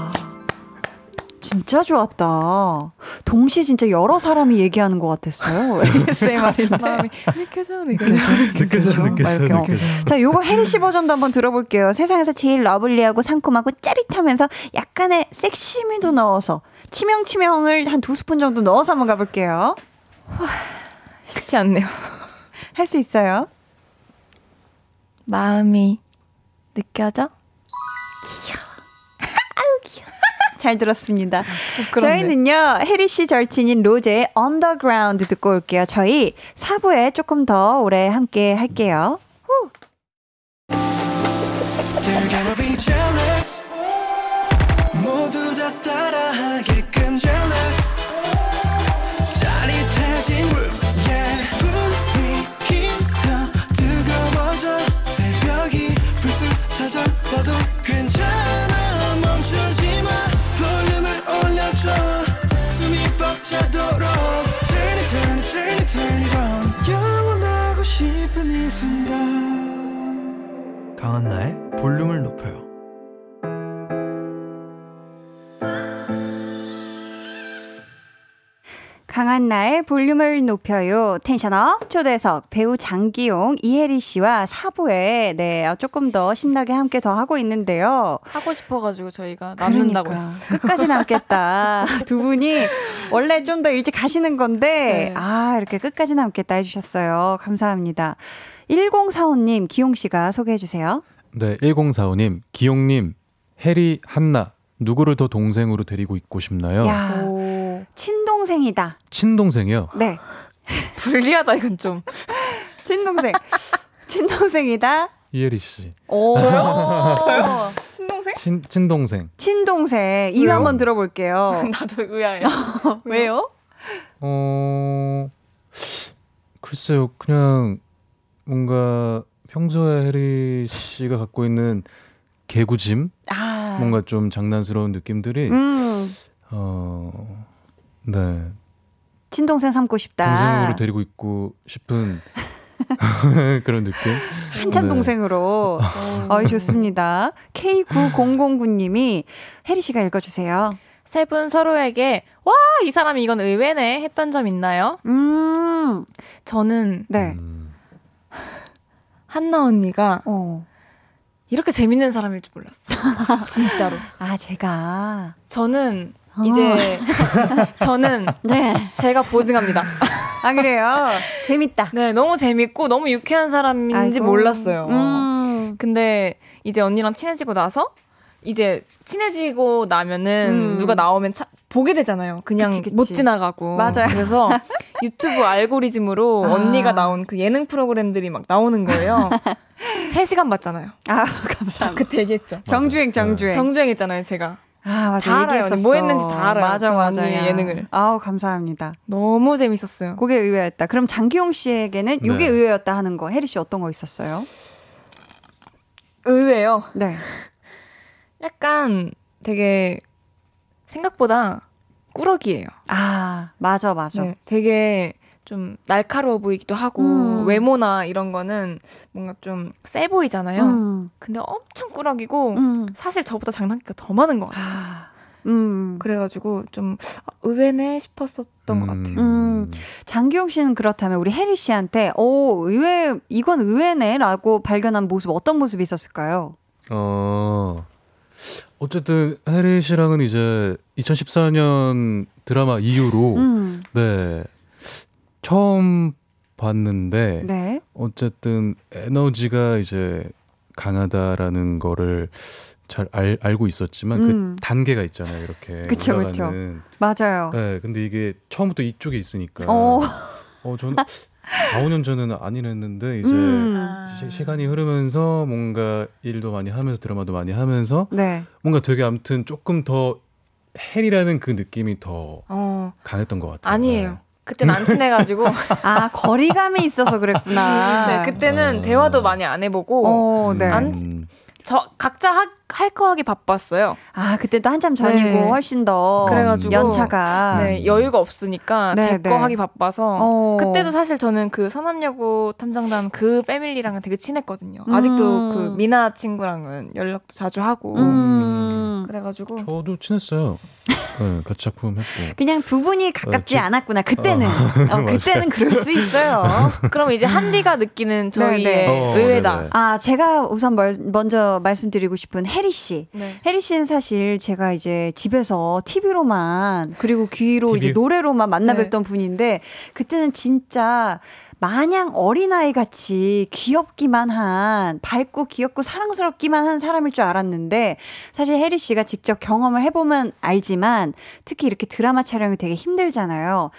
S1: 진짜 좋았다. 동시에 진짜 여러 사람이 얘기하는 것 같았어요. ASMR인데.
S2: 마음이 느껴져 느껴져.
S4: 느껴져,
S1: 이렇게 어. 자, 요거 혜리 씨 버전도 한번 들어볼게요. 세상에서 제일 lovely하고 상큼하고 짜릿하면서 약간의 섹시미도 넣어서 치명치명을 한 두 스푼 정도 넣어서 한번 가볼게요.
S2: 쉽지 않네요.
S1: 할 수 있어요.
S2: 마음이 느껴져?
S1: 잘 들었습니다.
S2: 부끄럽네.
S1: 저희는요, 혜리 씨 절친인 로제의 On The Ground 듣고 올게요. 저희 4부에 조금 더 오래 함께 할게요.
S7: 강한나의 볼륨을 높여요.
S1: 강한 나의 볼륨을 높여요. 텐션업 초대석 배우 장기용, 이혜리 씨와 사부에 네, 어, 조금 더 신나게 함께 더 하고 있는데요.
S2: 하고 싶어가지고 저희가 남는다고
S1: 그러니까
S2: 했어요.
S1: 끝까지 남겠다. 두 분이 원래 좀 더 일찍 가시는 건데
S2: 네.
S1: 아, 이렇게 끝까지 남겠다 해 주셨어요. 감사합니다. 1045님, 기용 씨가 소개해 주세요.
S4: 네, 1045님, 기용님, 해리, 한나, 누구를 더 동생으로 데리고 있고 싶나요?
S1: 야,
S2: 오.
S1: 친동생이다.
S4: 친동생이요?
S1: 네.
S2: 불리하다 이건 좀.
S1: 친동생. 친동생이다.
S4: 이혜리 씨.
S1: 오.
S2: 저요? 친동생?
S4: 친, 친동생.
S1: 친동생. 이유 한번 들어볼게요.
S2: 나도 의아해요. 왜요?
S4: 어, 글쎄요, 그냥 뭔가 평소에 해리 씨가 갖고 있는 개구짐?
S1: 아.
S4: 뭔가 좀 장난스러운 느낌들이,
S1: 음.
S4: 어, 네.
S1: 친동생 삼고 싶다.
S4: 동생으로 데리고 있고 싶은 그런 느낌?
S1: 한참
S4: 네.
S1: 동생으로. 어이, 좋습니다. K9009님이 혜리 씨가 읽어주세요.
S2: 세 분 서로에게 와 이 사람이 이건 의외네 했던 점 있나요?
S1: 음.
S2: 저는
S1: 네.
S4: 음,
S2: 한나 언니가
S1: 어.
S2: 이렇게 재밌는 사람일 줄 몰랐어. 진짜로.
S1: 아, 제가.
S2: 저는 이제 저는
S1: 네.
S2: 제가 보증합니다.
S1: 아, 그래요? 재밌다.
S2: 네, 너무 재밌고 너무 유쾌한 사람인지
S1: 아이고.
S2: 몰랐어요.
S1: 음.
S2: 근데 이제 언니랑 친해지고 나서 이제 친해지고 나면은
S1: 음.
S2: 누가 나오면 차- 보게 되잖아요. 그냥
S1: 그치, 그치.
S2: 못 지나가고.
S1: 맞아요.
S2: 그래서 유튜브 알고리즘으로
S1: 아.
S2: 언니가 나온 그 예능 프로그램들이 막 나오는 거예요. 3시간 봤잖아요.
S1: 아, 감사합니다.
S2: 그때 얘기했죠.
S1: 정주행, 정주행.
S2: 정주행 했잖아요, 제가.
S1: 아, 맞아.
S2: 다 알아요. 뭐 했는지 다 알아요.
S1: 맞아,
S2: 저
S1: 맞아.
S2: 예능을.
S1: 아우, 감사합니다.
S2: 너무 재밌었어요.
S1: 그게 의외였다. 그럼 장기용 씨에게는 이게
S4: 네.
S1: 의외였다 하는 거, 혜리 씨 어떤 거 있었어요?
S2: 의외요.
S1: 네.
S2: 약간 되게 생각보다 꾸러기예요.
S1: 아, 맞아, 맞아.
S2: 네, 되게 좀 날카로워 보이기도 하고
S1: 음.
S2: 외모나 이런 거는 뭔가 좀 세 보이잖아요.
S1: 음,
S2: 근데 엄청 꾸러기고
S1: 음.
S2: 사실 저보다 장난기가 더 많은 것 같아요.
S1: 아, 음.
S2: 그래가지고 좀 아, 의외네 싶었었던 것 같아요.
S1: 음. 장기용 씨는 그렇다면 우리 혜리 씨한테 오 의외 이건 의외네라고 발견한 모습 어떤 모습이 있었을까요?
S4: 어, 어쨌든 해리 씨랑은 이제 2014년 드라마 이후로
S1: 음,
S4: 네 처음 봤는데
S1: 네.
S4: 어쨌든 에너지가 이제 강하다라는 거를 잘 알, 알고 있었지만
S1: 음.
S4: 그 단계가 있잖아요 이렇게
S1: 그쵸,
S4: 올라가는.
S1: 맞아요.
S4: 네, 근데 이게 처음부터 이쪽에 있으니까
S1: 어,
S4: 어 저는 4, 5년 전에는 아니랬는데 이제
S1: 음,
S2: 아.
S4: 시, 시간이 흐르면서 뭔가 일도 많이 하면서 드라마도 많이 하면서
S1: 네.
S4: 뭔가 되게 아무튼 조금 더 헬이라는 그 느낌이 더
S2: 어,
S4: 강했던 것 같아요.
S2: 아니에요. 그때는 안 친해가지고
S1: 아 거리감이 있어서 그랬구나.
S2: 네, 그때는
S4: 어.
S2: 대화도 많이 안 해보고
S1: 어, 네.
S2: 안- 저 각자 할거 하기 바빴어요.
S1: 아 그때도 한참 전이고
S2: 네.
S1: 훨씬 더
S2: 그래가지고
S1: 연차가
S2: 네, 여유가 없으니까
S1: 네,
S2: 제거
S1: 네.
S2: 하기 바빠서
S1: 어.
S2: 그때도 사실 저는 그 서남여고 탐정단 그 패밀리랑은 되게 친했거든요.
S1: 음.
S2: 아직도 그 미나 친구랑은 연락도 자주 하고
S1: 음,
S2: 그래가지고
S4: 저도 친했어요. 네, 같이 작품 했고.
S1: 그냥 두 분이 가깝지
S4: 지-
S1: 않았구나. 그때는 어, 그때는 그럴 수 있어요.
S2: 그럼 이제 한디가 느끼는 저희의
S1: 네, 네.
S4: 어,
S2: 의외다.
S4: 네네.
S1: 아, 제가 우선 멀- 먼저 말씀드리고 싶은 혜리 씨.
S2: 네.
S1: 혜리 씨는 사실 제가 이제 집에서 TV로만 그리고 귀로
S4: TV?
S1: 이제 노래로만 만나
S2: 네.
S1: 뵀던 분인데 그때는 진짜 마냥 어린아이 같이 귀엽기만 한 밝고 귀엽고 사랑스럽기만 한 사람일 줄 알았는데 사실 혜리 씨가 직접 경험을 해보면 알지만 특히 이렇게 드라마 촬영이 되게 힘들잖아요.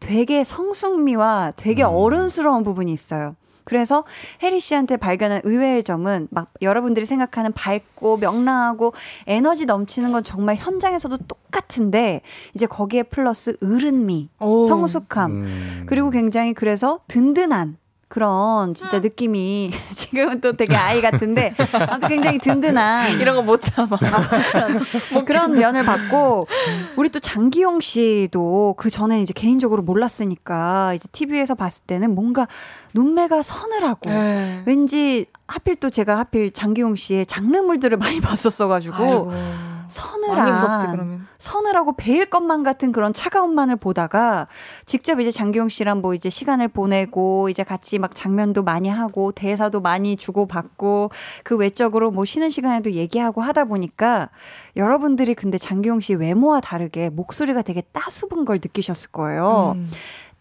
S1: 되게 성숙미와 되게
S4: 음.
S1: 어른스러운 부분이 있어요. 그래서 혜리 씨한테 발견한 의외의 점은 막 여러분들이 생각하는 밝고 명랑하고 에너지 넘치는 건 정말 현장에서도 똑같은데 이제 거기에 플러스 어른미,
S2: 오.
S1: 성숙함
S4: 음.
S1: 그리고 굉장히 그래서 든든한 그런 진짜 느낌이 지금은 또 되게 아이 같은데 아무튼 굉장히 든든한
S2: 이런 거 못 참아.
S1: 뭐 그런 면을 받고 우리 또 장기용 씨도 그 전에 이제 개인적으로 몰랐으니까 이제 TV에서 봤을 때는 뭔가 눈매가 서늘하고
S2: 네.
S1: 왠지 하필 또 제가 하필 장기용 씨의 장르물들을 많이 봤었어가지고
S2: 아이고.
S1: 서늘한. 서늘하고 베일 것만 같은 그런 차가운만을 보다가 직접 이제 장기용 씨랑 뭐 이제 시간을 보내고 이제 같이 막 장면도 많이 하고 대사도 많이 주고 받고 그 외적으로 뭐 쉬는 시간에도 얘기하고 하다 보니까 여러분들이 근데 장기용 씨 외모와 다르게 목소리가 되게 따수분 걸 느끼셨을 거예요.
S2: 음.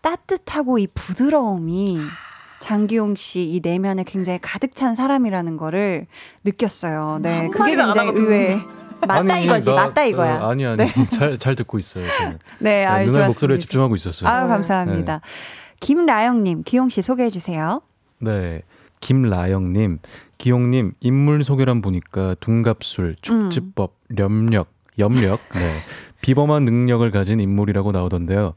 S1: 따뜻하고 이 부드러움이 장기용 씨 이 내면에 굉장히 가득 찬 사람이라는 거를 느꼈어요. 네, 그게 굉장히 의외. 맞다
S4: 아니,
S1: 이거지,
S4: 나-
S1: 맞다 이거야.
S4: 어, 아니 아니 잘잘 듣고 있어요. 저는.
S1: 네,
S4: 네,
S1: 아유,
S4: 누나의 목소리에. 집중하고 있었어요.
S1: 아유, 감사합니다. 김라영님, 기용 씨 소개해 주세요.
S4: 네. 김라영님, 기용님, 인물 소개란 보니까 둔갑술, 축지법, 렴력, 염력, 네. 비범한 능력을 가진 인물이라고 나오던데요.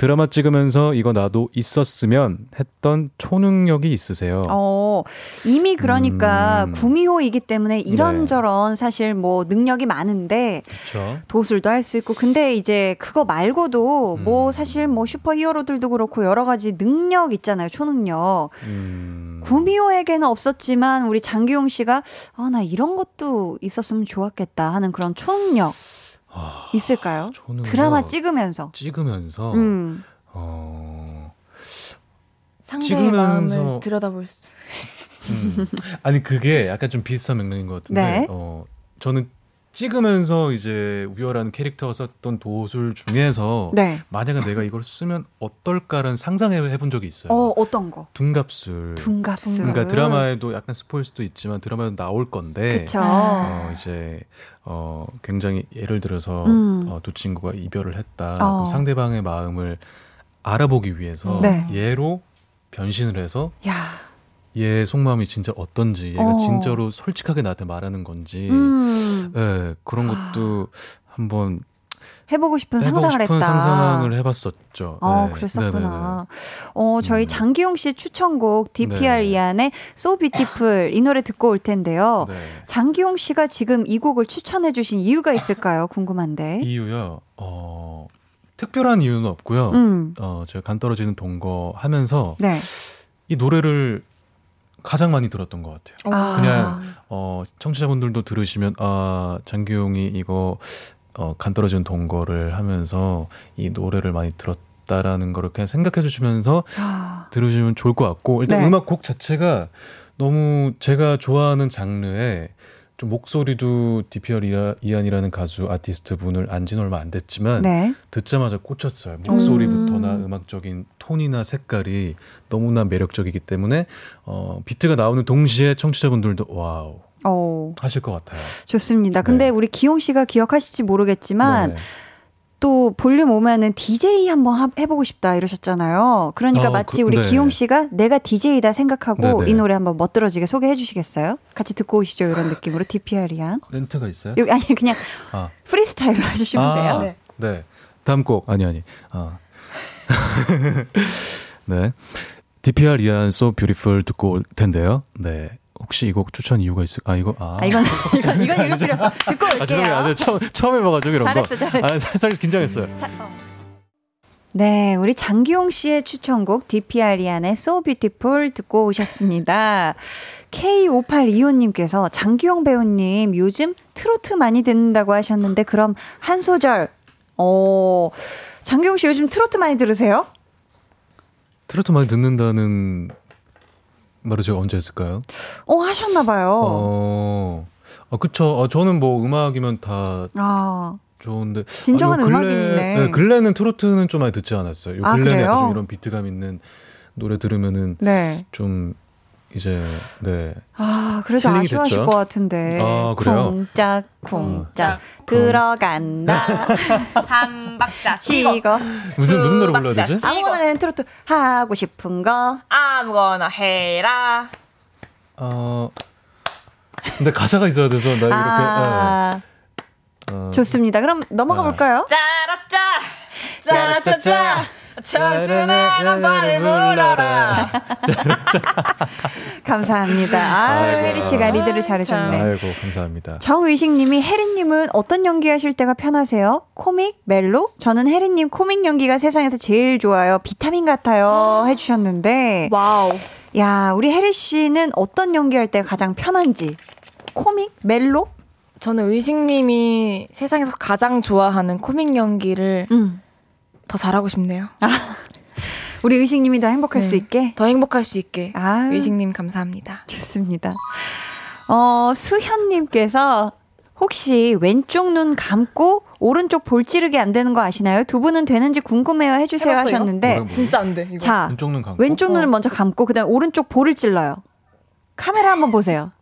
S4: 드라마 찍으면서 이거 나도 있었으면 했던 초능력이 있으세요.
S1: 어, 이미 그러니까
S4: 음.
S1: 구미호이기 때문에 이런저런 사실 뭐 능력이 많은데
S4: 그렇죠.
S1: 도술도 할 수 있고 근데 이제 그거 말고도 뭐
S4: 음.
S1: 사실 뭐 슈퍼 히어로들도 그렇고 여러 가지 능력 있잖아요. 초능력.
S4: 음.
S1: 구미호에게는 없었지만 우리 장기용 씨가 아, 나 이런 것도 있었으면 좋았겠다 하는 그런 초능력
S4: 아,
S1: 있을까요? 드라마 찍으면서.
S4: 찍으면서
S1: 음.
S4: 어.
S2: 상대의
S4: 찍으면서-
S2: 마음을 들여다볼 수.
S4: 음. 아니 그게 약간 좀 비슷한 맥락인 것 같은데
S1: 네.
S4: 어, 저는 찍으면서 이제 우열한 캐릭터가 썼던 도술 중에서
S1: 네.
S4: 만약에 내가 이걸 쓰면 어떨까라는 상상해 본 적이 있어요.
S1: 어, 어떤 거?
S4: 둔갑술.
S1: 둔갑술.
S4: 그러니까 드라마에도 약간 스포일 수도 있지만 드라마에도 나올 건데
S1: 그쵸.
S4: 어, 이제 어, 굉장히 예를 들어서
S1: 음.
S4: 어, 두 친구가 이별을 했다.
S1: 어.
S4: 상대방의 마음을 알아보기 위해서
S1: 네.
S4: 얘로 변신을 해서
S1: 야.
S4: 얘 속마음이 진짜 어떤지 얘가
S1: 어.
S4: 진짜로 솔직하게 나한테 말하는 건지
S1: 음.
S4: 예, 그런 것도 한번
S1: 해보고 싶은
S4: 해보고
S1: 상상을
S4: 싶은
S1: 했다.
S4: 상상을 해봤었죠.
S1: 아,
S4: 네.
S1: 그랬었구나. 어, 저희
S4: 음.
S1: 장기용 씨 추천곡 DPR
S4: 네.
S1: 이안의 So Beautiful 이 노래 듣고 올 텐데요.
S4: 네.
S1: 장기용 씨가 지금 이 곡을 추천해 주신 이유가 있을까요? 궁금한데.
S4: 이유요. 어, 특별한 이유는 없고요.
S1: 음.
S4: 어, 제가 간 떨어지는 동거 하면서
S1: 네.
S4: 이 노래를 가장 많이 들었던 것 같아요.
S1: 아.
S4: 그냥 어, 청취자분들도 들으시면 아 장기용이 이거 어, 간 떨어지는 동거를 하면서 이 노래를 많이 들었다라는 거를 그냥 생각해 주시면서
S1: 아.
S4: 들으시면 좋을 것 같고 일단
S1: 네.
S4: 음악 곡 자체가 너무 제가 좋아하는 장르에 좀 목소리도 DPR 이라- 이안이라는 가수 아티스트 분을 안진 얼마 안 됐지만
S1: 네.
S4: 듣자마자 꽂혔어요. 목소리부터나
S1: 음.
S4: 음악적인 톤이나 색깔이 너무나 매력적이기 때문에 어, 비트가 나오는 동시에 청취자분들도 wow
S1: 어,
S4: 하실 것 같아요.
S1: 좋습니다. 근데
S4: 네.
S1: 우리 기용 씨가 기억하실지 모르겠지만
S4: 네.
S1: 또 볼륨 오면은 DJ 한번 하- 해보고 싶다 이러셨잖아요. 그러니까
S4: 어,
S1: 마치
S4: 그-
S1: 우리
S4: 네.
S1: 기용 씨가 내가 DJ다 생각하고
S4: 네네.
S1: 이 노래 한번 멋들어지게 소개해 주시겠어요? 같이 듣고 오시죠. 이런 느낌으로 DPR 이안.
S4: 렌트가 있어요?
S1: 여기 아니 그냥
S4: 아.
S1: 프리스타일로 해주시면
S4: 아,
S1: 돼요.
S2: 네.
S4: 네. 다음 곡 아니 아니. 아. 네. DPR 이한 So Beautiful 듣고 올 텐데요. 네. 혹시 이 곡 추천 이유가 있을? 아 이거 아.
S1: 아, 이건 이건 이건 읽을 필요 없어. 듣고 올게요.
S4: 아, 죄송해요. 아, 처음 처음 해봐가지고 이런
S1: 잘했어,
S4: 거.
S1: 잘했어.
S4: 아, 살살 긴장했어요.
S1: 네, 우리 장기용 씨의 추천곡 DPR이안의 So Beautiful 듣고 오셨습니다. K5825님께서 장기용 배우님 요즘 트로트 많이 듣는다고 하셨는데 그럼 한 소절. 어, 장기용 씨 요즘 트로트 많이 들으세요?
S4: 트로트 많이 듣는다는 말을 제가 언제 했을까요?
S1: 어, 하셨나 봐요.
S4: 어, 어 그쵸. 어, 저는 뭐 음악이면 다
S1: 아,
S4: 좋은데.
S1: 진정한
S4: 아, 요 근래-
S1: 음악인이네.
S4: 네, 근래는 트로트는 좀 많이 듣지 않았어요. 요
S1: 아,
S4: 근래는
S1: 그래요?
S4: 약간 좀 이런 비트감 있는 노래 들으면은
S1: 네.
S4: 좀 이제 네.
S1: 아, 그래도 아쉬워하실
S4: 됐죠?
S1: 것 같은데.
S4: 아, 그래요?
S1: 쿵짝, 쿵짝, 들어간다.
S2: 한 박자 쉬고
S1: 시거.
S4: 무슨 무슨 노래
S2: 그
S4: 불러야 되지?
S1: 아무거나 는 트로트 하고 싶은 거.
S2: 아무거나 해라.
S4: 어. 근데 가사가 있어야 돼서 나 이렇게
S1: 아,
S4: 네. 어,
S1: 좋습니다. 그럼 넘어가
S4: 아.
S1: 볼까요?
S2: 짜라짜. 짜라짜짜. 자주내 나발을 불어라.
S1: 감사합니다. 아. 혜리 씨가 리드를 잘해줬네.
S4: 아이고 감사합니다.
S1: 정의식님이 혜리님은 어떤 연기하실 때가 편하세요? 코믹, 멜로? 저는 혜리님 코믹 연기가 세상에서 제일 좋아요. 비타민 같아요. 해주셨는데,
S2: wow.
S1: 야 우리 혜리 씨는 어떤 연기할 때 가장 편한지? 코믹, 멜로?
S2: 저는 의식님이 세상에서 가장 좋아하는 코믹 연기를
S1: 음.
S2: 더 잘하고 싶네요.
S1: 우리 의식님이 더 행복할
S2: 네.
S1: 수 있게.
S2: 더 행복할 수 있게.
S1: 아,
S2: 의식님 감사합니다.
S1: 좋습니다. 어, 수현님께서 혹시 왼쪽 눈 감고 오른쪽 볼 찌르기 안 되는 거 아시나요? 두 분은 되는지 궁금해요 해주세요
S2: 해봤어요?
S1: 하셨는데
S4: 뭐야, 뭐야.
S2: 진짜 안 돼. 이거.
S1: 자
S4: 왼쪽 눈 감고
S1: 왼쪽 눈을 먼저 감고 그다음 에 오른쪽 볼을 찔러요. 카메라 한번 보세요.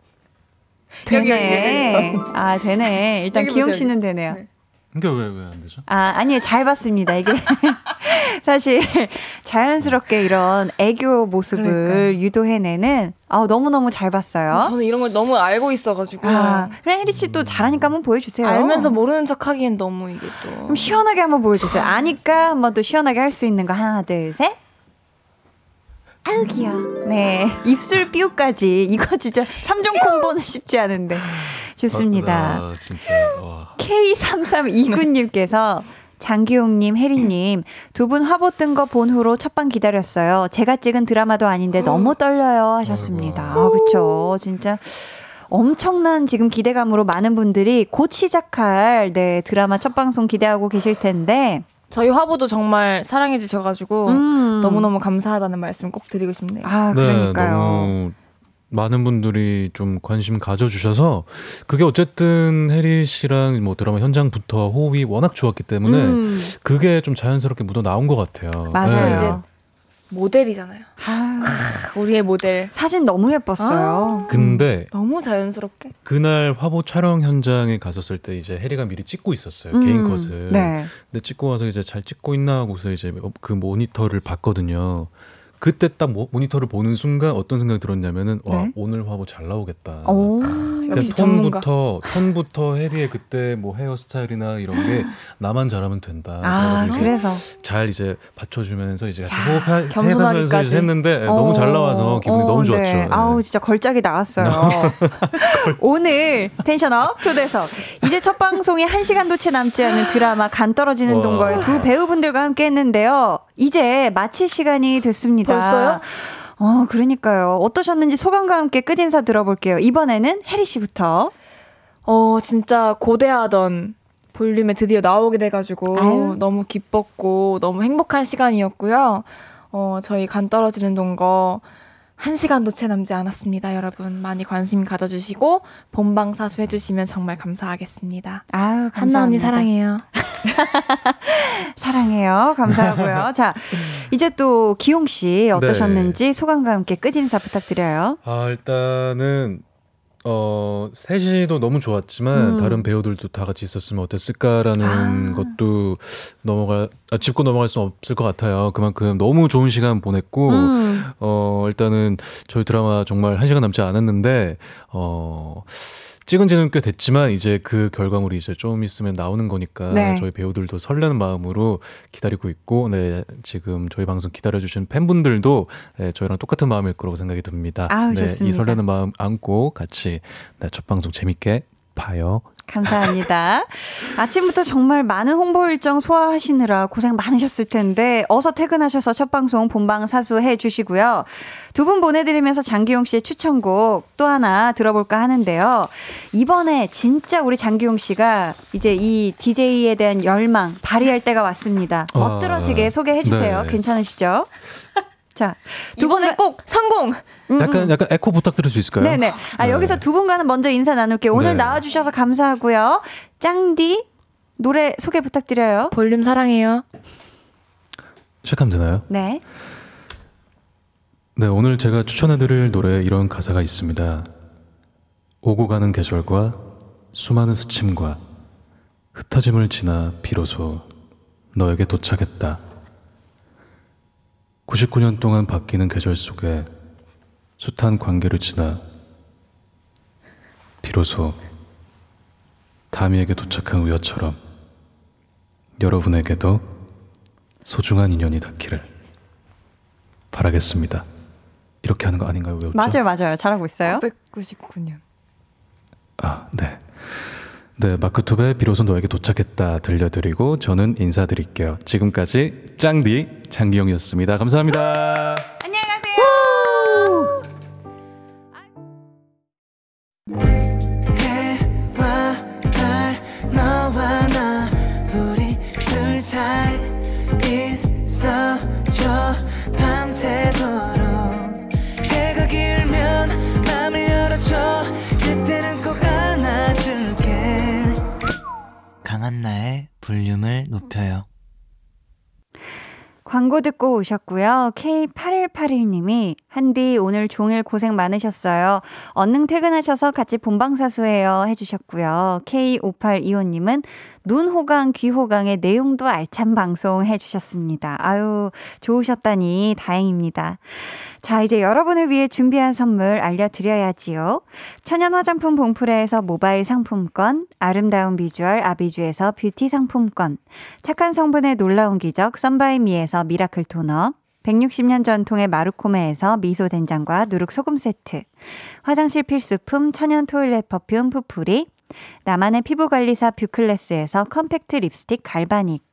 S2: 여기,
S1: 되네.
S2: 여기,
S1: 아 되네. 일단
S2: 여기 보세요,
S1: 씨는 되네요.
S2: 네.
S4: 이게 왜 왜 안 되죠?
S1: 아, 아니에요. 잘 봤습니다. 이게 사실 자연스럽게 이런 애교 모습을
S2: 그러니까요.
S1: 유도해내는 아, 너무 너무 잘 봤어요.
S2: 저는 이런 걸 너무 알고 있어가지고
S1: 아, 그래 혜리 씨 또 잘하니까 한번 보여주세요.
S2: 알면서 모르는 척하기엔 너무 이게 또.
S1: 그럼 시원하게 한번 보여주세요. 아니까 한번 또 시원하게 할 수 있는 거 하나, 둘, 셋. 아유 귀여워. 네 입술 삐우까지 이거 진짜 3종 콤보는 쉽지 않은데 좋습니다.
S4: 아, 진짜 와.
S1: K3329님께서 장기용님, 혜리님 두 분 화보 뜬 거 본 후로 첫방 기다렸어요. 제가 찍은 드라마도 아닌데 너무 떨려요 하셨습니다. 아, 그쵸. 진짜 엄청난 지금 기대감으로 많은 분들이 곧 시작할 네 드라마 첫 방송 기대하고 계실 텐데
S2: 저희 화보도 정말 사랑해 주셔가지고
S1: 음.
S2: 너무너무 감사하다는 말씀 꼭 드리고 싶네요.
S1: 아
S4: 네,
S1: 그러니까요.
S4: 너무 많은 분들이 좀 관심 가져주셔서 그게 어쨌든 혜리 씨랑 뭐 드라마 현장부터 호흡이 워낙 좋았기 때문에
S1: 음,
S4: 그게 좀 자연스럽게 묻어 나온 것 같아요.
S1: 맞아요.
S4: 네.
S2: 모델이잖아요.
S1: 아,
S2: 우리의 모델.
S1: 사진 너무 예뻤어요.
S4: 근데
S2: 너무 자연스럽게.
S4: 그날 화보 촬영 현장에 갔었을 때 이제 혜리가 미리 찍고 있었어요
S1: 음,
S4: 개인 컷을.
S1: 네.
S4: 근데 찍고 와서 이제 잘 찍고 있나 하고서 이제 그 모니터를 봤거든요. 그때 딱 모, 모니터를 보는 순간 어떤 생각이 들었냐면은 와
S1: 네.
S4: 오늘 화보 잘 나오겠다.
S2: 역시
S4: 그러니까. 톤부터 톤부터 해리의 그때 뭐 헤어스타일이나 이런 게 나만 잘하면 된다.
S1: 아, 그래서.
S4: 잘 이제 받쳐주면서 이제 같이 호흡해
S2: 겸손하기까지.
S4: 해가면서 이제 했는데 너무 잘 나와서 기분이
S1: 어,
S4: 너무
S1: 네.
S4: 좋았죠. 네.
S1: 아우 진짜 걸작이 나왔어요. 오늘 텐션업 초대석 이제 첫 방송이 한 시간도 채 남지 않은 드라마 간 떨어지는
S4: 와.
S1: 동거의 두 배우분들과 함께 했는데요. 이제 마칠 시간이 됐습니다.
S2: 벌써요?
S1: 어, 그러니까요. 어떠셨는지 소감과 함께 끝인사 들어볼게요. 이번에는 혜리 씨부터.
S2: 어, 진짜 고대하던 볼륨에 드디어 나오게 돼가지고
S1: 아유.
S2: 너무 기뻤고 너무 행복한 시간이었고요. 어, 저희 간 떨어지는 동거 한 시간도 채 남지 않았습니다. 여러분 많이 관심 가져주시고 본방 사수 해주시면 정말 감사하겠습니다.
S1: 아유, 감사합니다.
S2: 한나 언니 사랑해요.
S1: 사랑해요. 감사하고요. 자, 이제 또 기용 씨 어떠셨는지
S4: 네.
S1: 소감과 함께 끝인사 부탁드려요.
S4: 아 일단은 어 셋이도 너무 좋았지만
S1: 음.
S4: 다른 배우들도 다 같이 있었으면 어땠을까라는
S1: 아.
S4: 것도 넘어가 아, 짚고 넘어갈 수 없을 것 같아요. 그만큼 너무 좋은 시간 보냈고
S1: 음.
S4: 어 일단은 저희 드라마 정말 한 시간 남지 않았는데 어. 찍은 지는 꽤 됐지만 이제 그 결과물이 이제 좀 있으면 나오는 거니까
S1: 네.
S4: 저희 배우들도 설레는 마음으로 기다리고 있고 네 지금 저희 방송 기다려주신 팬분들도 네, 저희랑 똑같은 마음일 거라고 생각이 듭니다.
S1: 아유,
S4: 네,
S1: 좋습니다.
S4: 이 설레는 마음 안고 같이 네, 첫 방송 재밌게 봐요.
S1: 감사합니다. 아침부터 정말 많은 홍보 일정 소화하시느라 고생 많으셨을 텐데 어서 퇴근하셔서 첫 방송 본방 사수해 주시고요. 두 분 보내드리면서 장기용 씨의 추천곡 또 하나 들어볼까 하는데요. 이번에 진짜 우리 장기용 씨가 이제 이 DJ에 대한 열망 발휘할 때가 왔습니다.
S4: 아,
S1: 멋들어지게 소개해 주세요.
S4: 네.
S1: 괜찮으시죠? 자, 두
S2: 이번에
S1: 분과-
S2: 꼭 성공!
S1: 음,
S4: 약간
S1: 음.
S4: 약간 에코 부탁드릴 수 있을까요?
S1: 네네. 아,
S4: 네.
S1: 여기서 두 분과는 먼저 인사 나눌게요. 오늘
S4: 네.
S1: 나와주셔서 감사하고요. 짱디 노래 소개 부탁드려요.
S2: 볼륨 사랑해요.
S4: 시작하면 되나요?
S1: 네.
S4: 네, 오늘 제가 추천해드릴 노래 이런 가사가 있습니다. 오고 가는 계절과 수많은 스침과 흩어짐을 지나 비로소 너에게 도착했다. 99년 동안 바뀌는 계절 속에 숱한 관계를 지나 비로소 다미에게 도착한 우여처럼 여러분에게도 소중한 인연이 닿기를 바라겠습니다. 이렇게 하는 거 아닌가요? 왜 웃죠?
S1: 맞아요, 맞아요. 잘하고 있어요.
S2: 999년.
S4: 아, 네. 네, 마크투베 비로소 너에게 도착했다 들려드리고 저는 인사드릴게요. 지금까지 짱디 장기영이었습니다. 감사합니다.
S8: 한나의 볼륨을 높여요
S1: 광고 듣고 오셨고요. K8181님이 한디 오늘 종일 고생 많으셨어요. 얼른 퇴근하셔서 같이 본방사수해요 해주셨고요. K5825님은 눈 호강, 귀 호강의 내용도 알찬 방송 해주셨습니다. 아유, 좋으셨다니 다행입니다. 자, 이제 여러분을 위해 준비한 선물 알려드려야지요. 천연 화장품 봉프레에서 모바일 상품권, 아름다운 비주얼 아비주에서 뷰티 상품권, 착한 성분의 놀라운 기적 썬바이미에서 miracle 토너, 160년 전통의 마루코메에서 미소 된장과 누룩 소금 세트, 화장실 필수품 천연 toilet perfume 푸풀이, 나만의 피부관리사 뷰클래스에서 컴팩트 립스틱 갈바닉,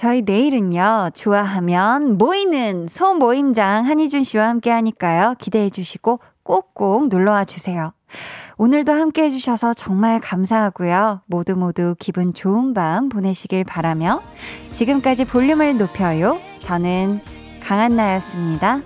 S1: 저희 내일은요, 좋아하면 모이는 소모임장 한희준 씨와 함께 하니까요. 기대해 주시고 꼭꼭 놀러와 주세요. 오늘도 함께 해주셔서 정말 감사하고요. 모두 모두 기분 좋은 밤 보내시길 바라며 지금까지 볼륨을 높여요. 저는 강한나였습니다.